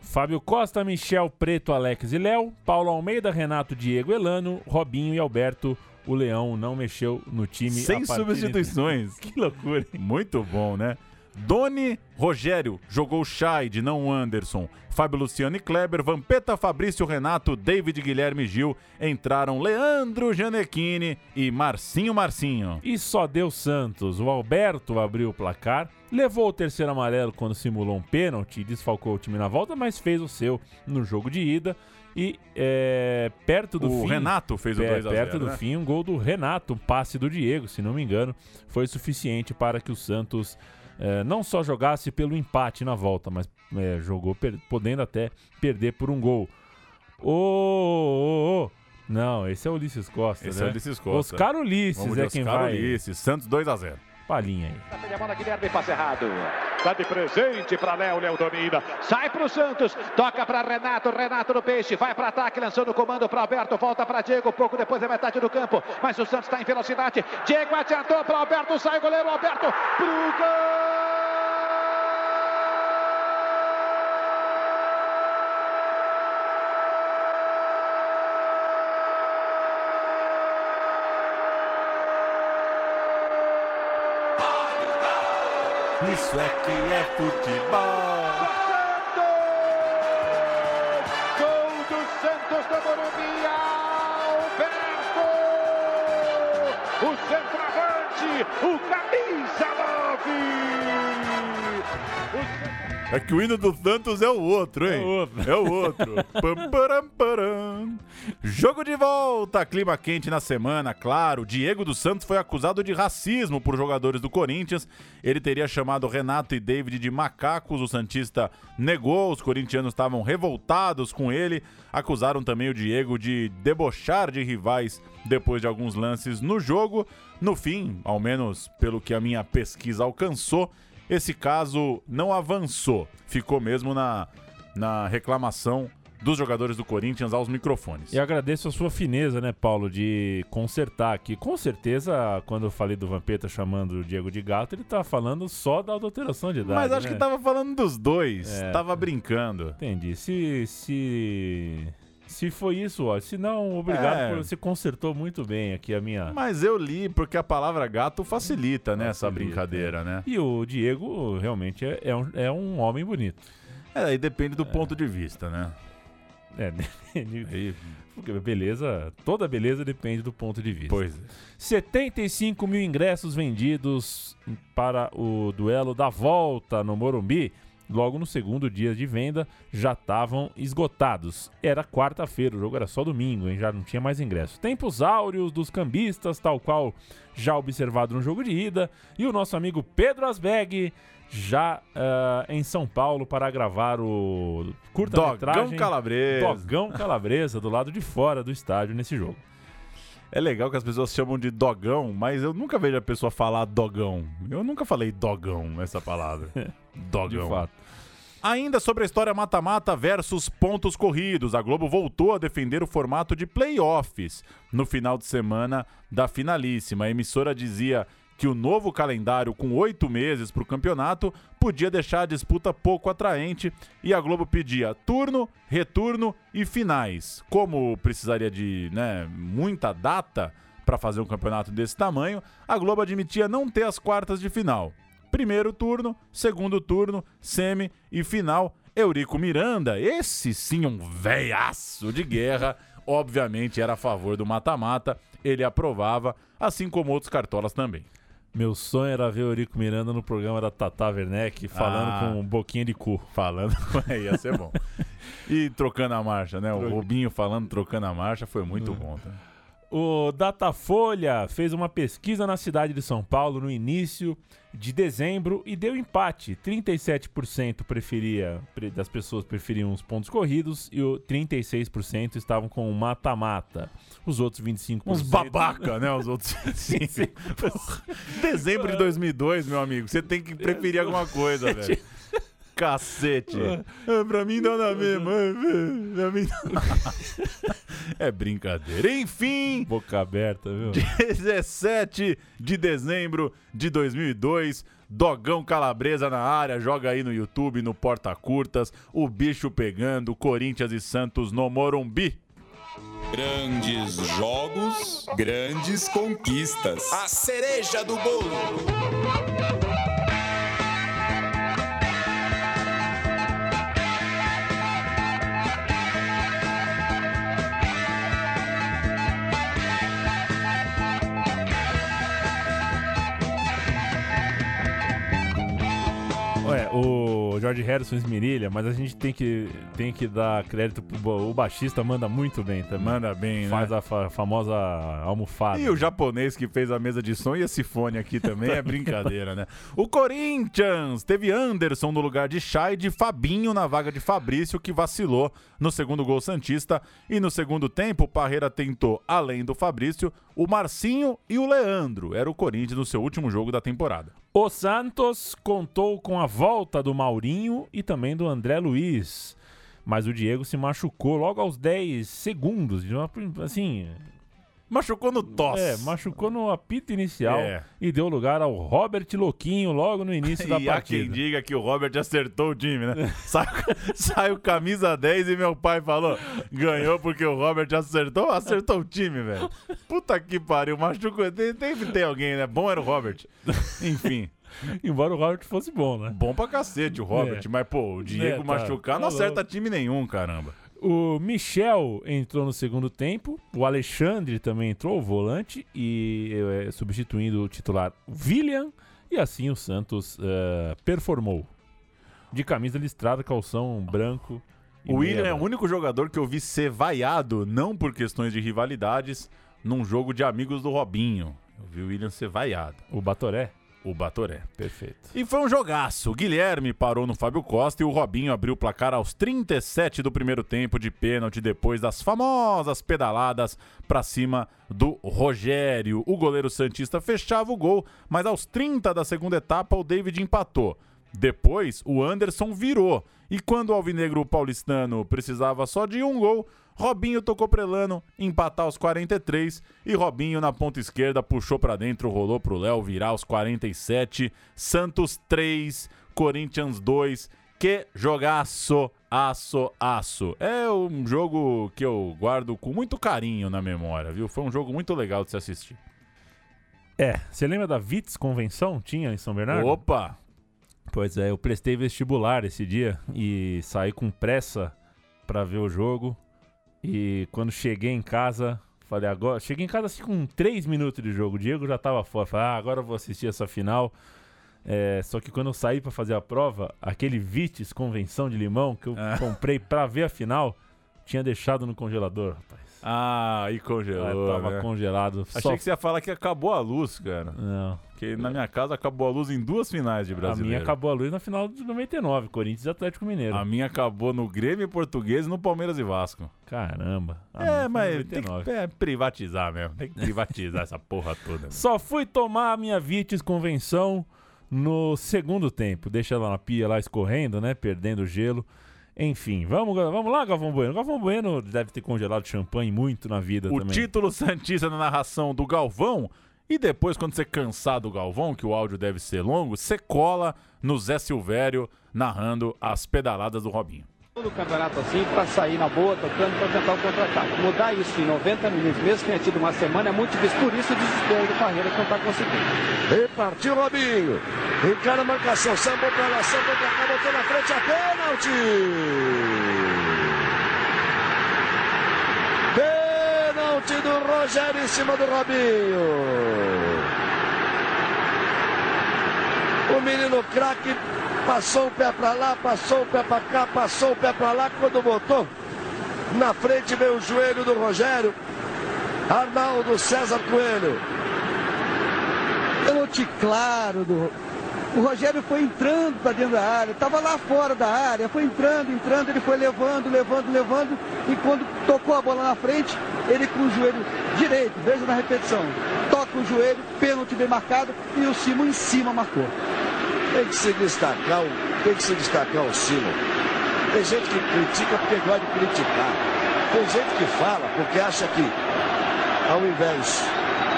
Speaker 2: Fábio Costa, Michel Preto, Alex e Léo, Paulo Almeida, Renato, Diego Elano, Robinho e Alberto. O Leão não mexeu no time.
Speaker 3: Sem substituições.
Speaker 2: Que loucura. hein?
Speaker 3: Muito bom, né? Doni Rogério jogou Scheid, não Anderson. Fábio Luciano e Kleber, Vampeta, Fabrício Renato, David Guilherme Gil. Entraram Leandro Janequini e Marcinho Marcinho.
Speaker 2: E só deu Santos. O Alberto abriu o placar, levou o terceiro amarelo quando simulou um pênalti e desfalcou o time na volta, mas fez o seu no jogo de ida. E é, perto do
Speaker 3: O
Speaker 2: fim.
Speaker 3: Renato fez o
Speaker 2: é,
Speaker 3: 2 a 0,
Speaker 2: Perto do
Speaker 3: né?
Speaker 2: fim, um gol do Renato, um passe do Diego, se não me engano, foi suficiente para que o Santos é, não só jogasse pelo empate na volta, mas é, jogou podendo até perder por um gol. Ô, ô, ô, Não, esse é o Ulisses Costa.
Speaker 3: Esse
Speaker 2: né?
Speaker 3: é o Ulisses Costa.
Speaker 2: Oscar Ulisses
Speaker 3: Vamos
Speaker 2: é quem
Speaker 3: Oscar
Speaker 2: vai.
Speaker 3: Ulisses, Santos 2 a 0.
Speaker 2: Palhinha aí.
Speaker 14: A bola, Guilherme, passe errado. Tá de presente para Léo, Léo domina. Sai para o Santos, toca para Renato, Renato no peixe, vai para ataque, lançando o comando para Alberto, volta para Diego, pouco depois da metade do campo, mas o Santos está em velocidade. Diego adiantou para Alberto, sai o goleiro Alberto pro gol!
Speaker 3: Isso é que é futebol.
Speaker 14: Gol do Santos do Morumbi, Alberto! O centroavante, o camisa 9!
Speaker 3: É que o hino do Santos é o outro, hein?
Speaker 2: É o outro.
Speaker 3: É o outro. Pam, param, param. Jogo de volta, clima quente na semana, claro. Diego dos Santos foi acusado de racismo por jogadores do Corinthians. Ele teria chamado Renato e David de macacos. O Santista negou, os corintianos estavam revoltados com ele. Acusaram também o Diego de debochar de rivais depois de alguns lances no jogo. No fim, ao menos pelo que a minha pesquisa alcançou, esse caso não avançou, ficou mesmo na, na reclamação dos jogadores do Corinthians aos microfones.
Speaker 2: E agradeço a sua fineza, né, Paulo, de consertar aqui. Com certeza, quando eu falei do Vampeta chamando o Diego de gato, ele tava falando só da adulteração de idade.
Speaker 3: Mas acho
Speaker 2: né?
Speaker 3: que tava falando dos dois,
Speaker 2: É.
Speaker 3: tava brincando.
Speaker 2: Entendi. Se. Se. Se foi isso, ó. Se não, obrigado
Speaker 3: É.
Speaker 2: por você consertou muito bem aqui a minha.
Speaker 3: Mas eu li porque a palavra gato facilita, né, essa
Speaker 2: Facilita,
Speaker 3: brincadeira, né?
Speaker 2: E o Diego realmente é, é um, é um homem bonito.
Speaker 3: É, aí depende do ponto de vista, né?
Speaker 2: É, depende. Porque beleza, toda beleza depende do ponto de vista.
Speaker 3: Pois é.
Speaker 2: 75 mil ingressos vendidos para o duelo da volta no Morumbi. Logo no segundo dia de venda já estavam esgotados. Era quarta-feira, o jogo era só domingo, hein? já não tinha mais ingressos. Tempos áureos dos cambistas, tal qual já observado no jogo de ida. E o nosso amigo Pedro Asbeg já ah, em São Paulo para gravar o curta-metragem
Speaker 3: Dogão Calabresa.
Speaker 2: Dogão Calabresa, do lado de fora do estádio nesse jogo.
Speaker 3: É legal que as pessoas chamam de dogão, mas eu nunca vejo a pessoa falar dogão. Eu nunca falei dogão essa palavra. dogão.
Speaker 2: De fato.
Speaker 3: Ainda sobre a história mata-mata versus pontos corridos, a Globo voltou a defender o formato de playoffs no final de semana da finalíssima. A emissora dizia que o novo calendário, com oito meses para o campeonato, podia deixar a disputa pouco atraente e a Globo pedia turno, retorno e finais. Como precisaria de né, muita data para fazer um campeonato desse tamanho, a Globo admitia não ter as quartas de final. Primeiro turno, segundo turno, semi e final. Eurico Miranda, esse sim um veiaço de guerra, obviamente era a favor do mata-mata, ele aprovava, assim como outros cartolas também.
Speaker 2: Meu sonho era ver o Eurico Miranda no programa da Tata Werneck falando
Speaker 3: Ah.
Speaker 2: com um boquinha de cu.
Speaker 3: Falando, é, ia ser bom. E trocando a marcha, né? O Rubinho falando, trocando a marcha, foi muito bom. Tá?
Speaker 2: O Datafolha fez uma pesquisa na cidade de São Paulo no início de dezembro e deu empate. 37% preferia pre- das pessoas preferiam os pontos corridos e o 36% estavam com o mata-mata. Os outros 25%.
Speaker 3: Uns babaca, né? Os outros. Sim, sim. Porra. Dezembro de 2002, meu amigo. Você tem que preferir alguma coisa, velho. Cacete. É, pra mim dá na mesma. é, Pra mim dá- É brincadeira. Enfim.
Speaker 2: Boca aberta, viu?
Speaker 3: 17 de dezembro de 2002. Dogão Calabresa na área, joga aí no YouTube, no Porta Curtas. O bicho pegando, Corinthians e Santos no Morumbi.
Speaker 23: Grandes jogos, grandes conquistas. A cereja do bolo.
Speaker 2: O George Harrison esmirilha, mas a gente tem que, tem que dar crédito pro o baixista manda muito bem também.
Speaker 3: Manda bem, né?
Speaker 2: Faz a fa- famosa almofada.
Speaker 3: E o japonês que fez a mesa de som e esse fone aqui também é brincadeira, né? O Corinthians teve Anderson no lugar de Chay de Fabinho na vaga de Fabrício, que vacilou no segundo gol Santista. E no segundo tempo, o Parreira tentou, além do Fabrício, o Marcinho e o Leandro. Era o Corinthians no seu último jogo da temporada.
Speaker 2: O Santos contou com a volta do Maurinho e também do André Luiz. Mas o Diego se machucou logo aos 10 segundos. Assim.
Speaker 3: Machucou no tosse.
Speaker 2: É, machucou no apito inicial
Speaker 3: É.
Speaker 2: e deu lugar ao Robert Louquinho logo no início da
Speaker 3: E há
Speaker 2: partida.
Speaker 3: quem diga que o Robert acertou o time, né? Sai, sai o camisa 10 e meu pai falou: ganhou porque o Robert acertou? Acertou o time, velho. Puta que pariu, machucou. Tem- tem alguém, né? Bom era o Robert. Enfim.
Speaker 2: Embora o Robert fosse bom, né?
Speaker 3: Bom pra cacete o Robert,
Speaker 2: É.
Speaker 3: mas pô, o Diego
Speaker 2: É, tá.
Speaker 3: machucar não acerta time nenhum, caramba.
Speaker 2: O Michel entrou no segundo tempo, o Alexandre também entrou, o volante, e eh, substituindo o titular William, e assim o Santos eh, performou. De camisa listrada, calção branco. e
Speaker 3: O William
Speaker 2: meia
Speaker 3: é o único jogador que eu vi ser vaiado, não por questões de rivalidades, num jogo de amigos do Robinho. Eu vi o William ser vaiado.
Speaker 2: O Batoré?
Speaker 3: O Batoré.
Speaker 2: Perfeito.
Speaker 3: E foi um jogaço. O Guilherme parou no Fábio Costa e o Robinho abriu o placar aos 37 do primeiro tempo de pênalti depois das famosas pedaladas pra cima do Rogério. O goleiro Santista fechava o gol, mas aos 30 da segunda etapa o David empatou. Depois, o Anderson virou. E quando o Alvinegro Paulistano precisava só de um gol, Robinho tocou pra Elano empatar aos 43 e Robinho na ponta esquerda puxou pra dentro, rolou pro Léo virar aos 47. Santos 3, Corinthians 2. Que jogaço, aço, aço. É um jogo que eu guardo com muito carinho na memória, viu? Foi um jogo muito legal de se assistir.
Speaker 2: É, você lembra da Vitz Convenção? Tinha em São Bernardo?
Speaker 3: Opa!
Speaker 2: Pois é, eu prestei vestibular esse dia e saí com pressa pra ver o jogo. E quando cheguei em casa, falei agora. Cheguei em casa assim com 3 minutos de jogo. O Diego já tava fora. Falei, ah, agora eu vou assistir essa final. É, só que quando eu saí pra fazer a prova, aquele Vites Convenção de Limão que eu comprei pra ver a final, tinha deixado no congelador, rapaz.
Speaker 3: Ah, e congelou.
Speaker 2: Ah, tava
Speaker 3: né?
Speaker 2: congelado.
Speaker 3: Achei
Speaker 2: Só-
Speaker 3: que você ia falar que acabou a luz, cara.
Speaker 2: Não.
Speaker 3: Porque na minha casa acabou a luz em duas finais de
Speaker 2: A
Speaker 3: brasileiro.
Speaker 2: minha acabou a luz na final de 99, Corinthians e Atlético Mineiro.
Speaker 3: A minha acabou no Grêmio Português e no Palmeiras e Vasco.
Speaker 2: Caramba. A
Speaker 3: É, mas
Speaker 2: 99.
Speaker 3: tem que é, privatizar mesmo. Tem que privatizar essa porra toda. meu.
Speaker 2: Só fui tomar a minha Vites Convenção no segundo tempo. Deixa ela na pia lá escorrendo, né? Perdendo gelo. Enfim, vamos, vamos lá, Galvão Bueno. Galvão Bueno deve ter congelado champanhe muito na vida
Speaker 3: O
Speaker 2: também.
Speaker 3: título Santista na narração do Galvão. E depois, quando você cansar do Galvão, que o áudio deve ser longo, você cola no Zé Silvério narrando as pedaladas do Robinho.
Speaker 24: Todo campeonato assim para sair na boa, tocando para tentar o contra-ataque. Mudar isso em 90 minutos, mesmo que tenha tido uma semana, é muito difícil. Por isso o desespero do Parreira que não está conseguindo.
Speaker 8: E partiu Robinho. Encara a marcação. Sambou pra lá, sambou pra cá, botou na frente a pênalti.
Speaker 25: Pênalti do Rogério em cima do Robinho. O menino craque passou o pé para lá, passou o pé para cá, passou o pé para lá. Quando botou na frente veio o joelho do Rogério. Arnaldo César Coelho.
Speaker 26: Pênalti claro do. O Rogério foi entrando para dentro da área, estava lá fora da área, foi entrando, entrando, ele foi levando, levando, levando, e quando tocou a bola na frente, ele com o joelho direito, veja na repetição, toca o joelho, pênalti bem marcado, e o Simon em cima marcou.
Speaker 25: Tem que se destacar, o- tem que se destacar o Simon. Tem gente que critica porque gosta de criticar. Tem gente que fala porque acha que, ao invés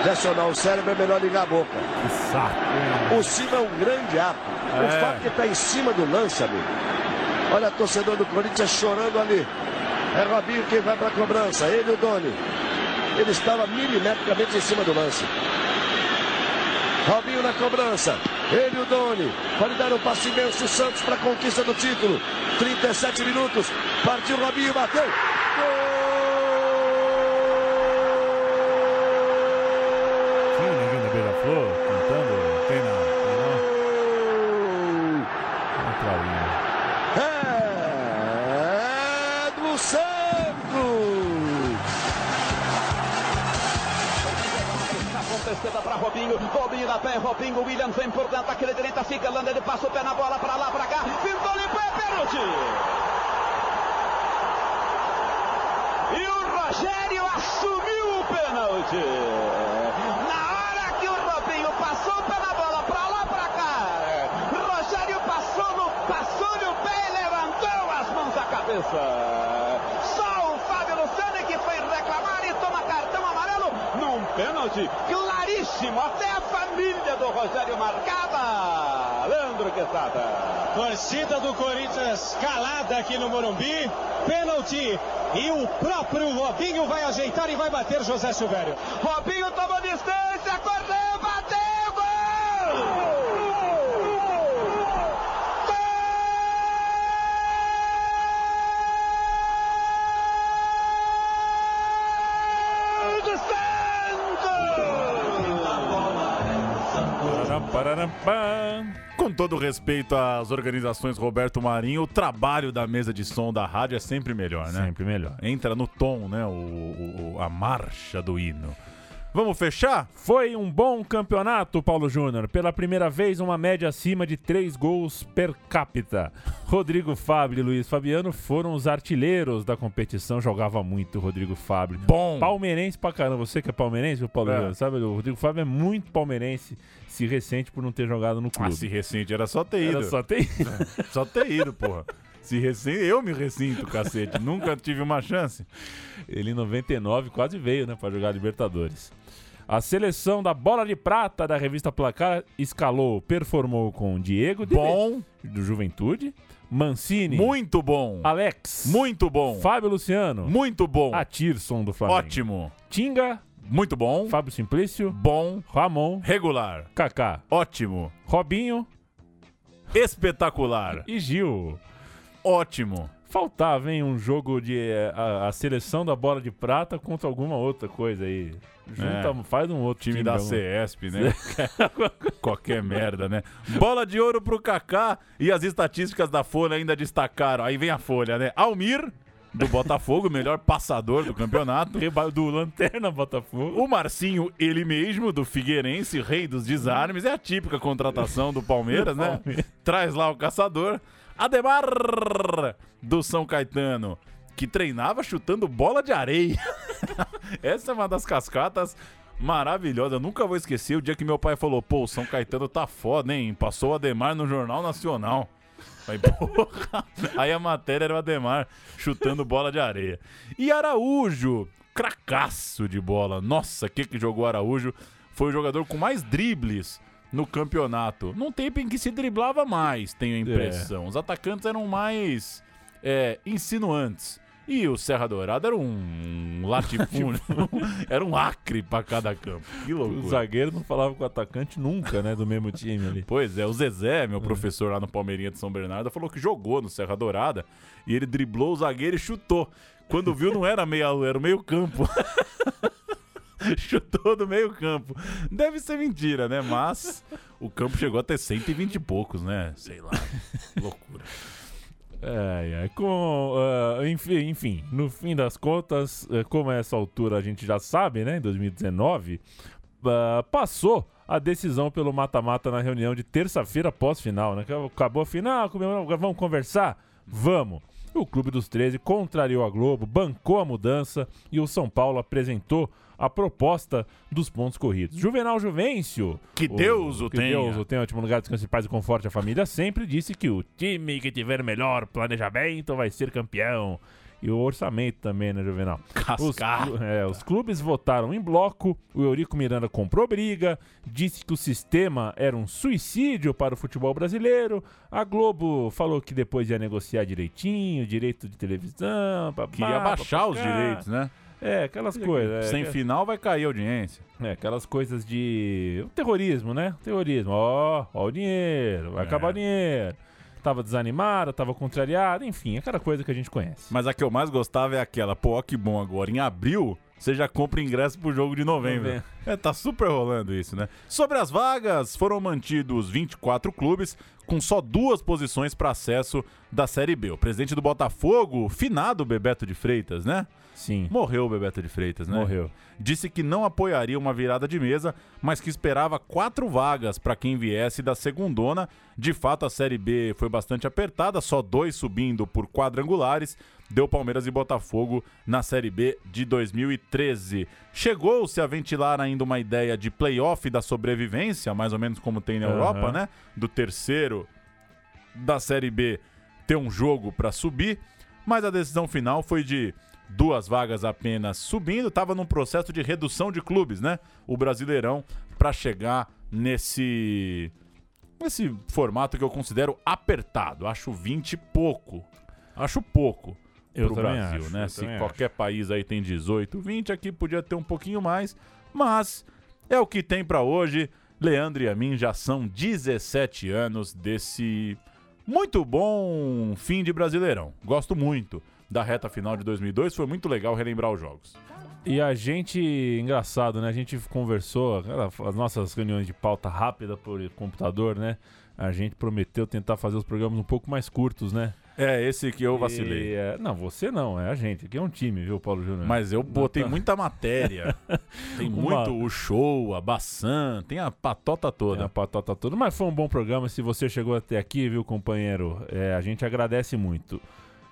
Speaker 25: de acionar o cérebro, é melhor ligar a boca.
Speaker 2: Que saco.
Speaker 25: O Simon é um grande ato. O
Speaker 2: É.
Speaker 25: fato que está em cima do lance, amigo. Olha, torcedor do Corinthians chorando ali. É Robinho quem vai para a cobrança, ele e o Doni. Ele estava milimetricamente em cima do lance. Robinho na cobrança. Ele e o Doni. Pode dar um passe imenso Santos para a conquista do título. 37 minutos. Partiu Robinho, bateu.
Speaker 27: Robinho, William vem por dentro, aquele direita fica, Landa, ele passa o pé na bola, para lá, para cá, pintou, limpou, é pênalti! E o Rogério assumiu o pênalti! Na hora que o Robinho passou o pé na bola, para lá, para cá, Rogério passou no, passou no pé e levantou as mãos à cabeça! Só o Fábio Luciano que foi reclamar e toma cartão amarelo num pênalti claríssimo. Até do Rogério marcava. Leandro Quesada.
Speaker 21: Torcida do Corinthians calada aqui no Morumbi. Pênalti. E o próprio Robinho vai ajeitar e vai bater José Silvério.
Speaker 27: Robinho tomou
Speaker 3: Com todo respeito às organizações Roberto Marinho, o trabalho da mesa de som da rádio é sempre melhor, né?
Speaker 2: Sempre melhor.
Speaker 3: Entra no tom, né? O, o- a marcha do hino. Vamos fechar?
Speaker 2: Foi um bom campeonato, Paulo Júnior. Pela primeira vez, uma média acima de 3 gols per capita. Rodrigo Fábio e Luiz Fabiano foram os artilheiros da competição. Jogava muito, Rodrigo Fábio.
Speaker 3: Bom.
Speaker 2: Palmeirense pra caramba. Você que é palmeirense, o Paulo
Speaker 3: É.
Speaker 2: Júnior, sabe? O Rodrigo Fábio é muito palmeirense. Se ressente por não ter jogado no clube.
Speaker 3: Ah, se recente era só ter ido.
Speaker 2: Era só ter ido.
Speaker 3: só ter ido, porra. Se recente, eu me recinto, cacete. Nunca tive uma chance.
Speaker 2: Ele em 99 quase veio, né, pra jogar Libertadores. A seleção da Bola de Prata da revista Placar escalou, performou com Diego de-
Speaker 3: Bom.
Speaker 2: do Juventude, Mancini,
Speaker 3: Muito bom.
Speaker 2: Alex,
Speaker 3: Muito bom.
Speaker 2: Fábio Luciano,
Speaker 3: Muito bom.
Speaker 2: Atirson do Flamengo,
Speaker 3: Ótimo.
Speaker 2: Tinga,
Speaker 3: Muito bom.
Speaker 2: Fábio Simplício,
Speaker 3: Bom.
Speaker 2: Ramon,
Speaker 3: Regular.
Speaker 2: Kaká,
Speaker 3: Ótimo.
Speaker 2: Robinho
Speaker 3: Espetacular.
Speaker 2: e Gil.
Speaker 3: Ótimo.
Speaker 2: Faltava, hein, um jogo de eh, a, a seleção da Bola de Prata contra alguma outra coisa aí. Junta,
Speaker 3: É.
Speaker 2: faz um outro
Speaker 3: Time
Speaker 2: time,
Speaker 3: da CESP, né? Qualquer merda, né? Bola de ouro pro Kaká e as estatísticas da Folha ainda destacaram. Aí vem a Folha, né? Almir, do Botafogo, melhor passador do campeonato.
Speaker 2: Do Lanterna Botafogo.
Speaker 3: O Marcinho, ele mesmo, do Figueirense, rei dos desarmes. É a típica contratação do Palmeiras, né? Traz lá o caçador. Ademar, do São Caetano, que treinava chutando bola de areia. Essa é uma das cascatas maravilhosas. Eu nunca vou esquecer o dia que meu pai falou: pô, o São Caetano tá foda, hein? Passou o Ademar no Jornal Nacional. Aí, porra. Aí a matéria era o Ademar chutando bola de areia. E Araújo, cracaço de bola. Nossa, que que jogou Araújo? Foi o jogador com mais dribles no campeonato. Num tempo em que se driblava mais, tenho a impressão. Os atacantes eram mais é, insinuantes. E o Serra Dourada era um latifúndio, era um acre pra cada campo. Que
Speaker 2: O
Speaker 3: loucura.
Speaker 2: zagueiro não falava com o atacante nunca, né? Do mesmo time ali.
Speaker 3: Pois é, o Zezé, meu professor lá no Palmeirinha de São Bernardo, falou que jogou no Serra Dourada e ele driblou o zagueiro e chutou. Quando viu, não era meia lua, era o meio campo. chutou do meio campo. Deve ser mentira, né? Mas o campo chegou a ter 120 e poucos, né? Sei lá. Loucura.
Speaker 2: É, é, com, ah, enfim, enfim, no fim das contas, eh, como a essa altura a gente já sabe, né, em 2019, ah, passou a decisão pelo mata-mata na reunião de terça-feira pós-final, né? Acabou a final, vamos conversar? Vamos. O Clube dos 13 contrariou a Globo, bancou a mudança e o São Paulo apresentou a proposta dos pontos corridos. Juvenal Juvencio,
Speaker 3: Que Deus o
Speaker 2: que
Speaker 3: tenha.
Speaker 2: Deus o tenha, ótimo lugar de descanso e paz e conforte à família, sempre disse que o time que tiver melhor planejamento vai ser campeão. E o orçamento também, né, Juvenal? Os,
Speaker 3: Cascar.
Speaker 2: é, os clubes votaram em bloco, o Eurico Miranda comprou briga, disse que o sistema era um suicídio para o futebol brasileiro. A Globo falou que depois ia negociar direitinho, direito de televisão,
Speaker 3: Que ia baixar os direitos, né?
Speaker 2: É, aquelas coisas. é,
Speaker 3: Sem
Speaker 2: que-
Speaker 3: final vai cair a audiência.
Speaker 2: é, aquelas coisas de. o terrorismo, né? Terrorismo. Ó, ó o dinheiro, vai
Speaker 3: É.
Speaker 2: acabar o dinheiro. Tava desanimado, tava contrariado, enfim, aquela coisa que a gente conhece.
Speaker 3: Mas a que eu mais gostava é aquela, pô, ó que bom agora. Em abril, você já compra ingresso pro jogo de novembro.
Speaker 2: Novembro.
Speaker 3: É, tá super rolando isso, né? Sobre as vagas, foram mantidos 24 clubes, com só duas posições para acesso da Série B. O presidente do Botafogo, finado Bebeto de Freitas, né?
Speaker 2: Sim.
Speaker 3: Morreu o Bebeto de Freitas, né?
Speaker 2: Morreu.
Speaker 3: Disse que não apoiaria uma virada de mesa, mas que esperava quatro vagas para quem viesse da segundona. De fato, a Série B foi bastante apertada, só dois subindo por quadrangulares. Deu Palmeiras e Botafogo na Série B de 2013. Chegou-se a ventilar ainda uma ideia de playoff da sobrevivência, mais ou menos como tem na
Speaker 2: Aham.
Speaker 3: Europa, né? Do terceiro da Série B ter um jogo para subir, mas a decisão final foi de duas vagas apenas subindo, estava num processo de redução de clubes, né? O Brasileirão para chegar nesse nesse formato que eu considero apertado. Acho 20 pouco. Acho pouco
Speaker 2: Eu
Speaker 3: pro Brasil,
Speaker 2: acho,
Speaker 3: né? Se qualquer país aí tem 18, 20, aqui podia ter um pouquinho mais, mas é o que tem para hoje. Leandro e a mim já são 17 anos desse muito bom fim de Brasileirão. Gosto muito da reta final de 2002, foi muito legal relembrar os jogos.
Speaker 2: E a gente, engraçado, né? A gente conversou, as nossas reuniões de pauta rápida por computador, né? A gente prometeu tentar fazer os programas um pouco mais curtos, né?
Speaker 3: É, esse que eu vacilei.
Speaker 2: E, é, não, você não, é a gente. Aqui é um time, viu, Paulo Júnior?
Speaker 3: Mas eu botei muita matéria. Tem
Speaker 2: Uma-
Speaker 3: muito o show, a Bassan, tem a patota toda.
Speaker 2: Tem a patata toda. Mas foi um bom programa. Se você chegou até aqui, viu, companheiro? É, a gente agradece muito.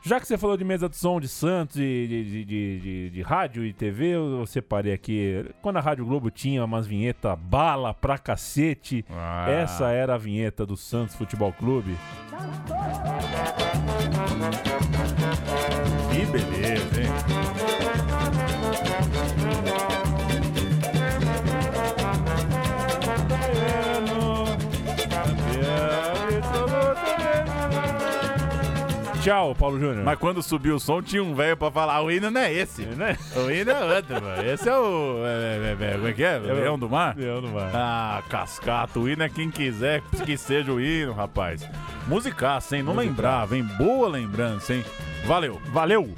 Speaker 2: Já que você falou de mesa de som de Santos e de, de, de, de- de rádio e TV, eu, eu separei aqui. Quando a Rádio Globo tinha umas vinhetas bala pra cacete,
Speaker 3: Ah.
Speaker 2: essa era a vinheta do Santos Futebol Clube.
Speaker 3: Que beleza, hein?
Speaker 2: Tchau, Paulo Júnior.
Speaker 3: Mas quando subiu o som, tinha um velho pra falar: o hino não é esse.
Speaker 2: né?
Speaker 3: o hino é outro, mano. Esse é o. É, é, é, é como é que é? é Leão do Mar?
Speaker 2: Leão do Mar.
Speaker 3: Ah, cascata. O hino é quem quiser que seja o hino, rapaz. Musicaça, hein? Não lembrava, hein? Boa lembrança, hein? Valeu.
Speaker 2: Valeu.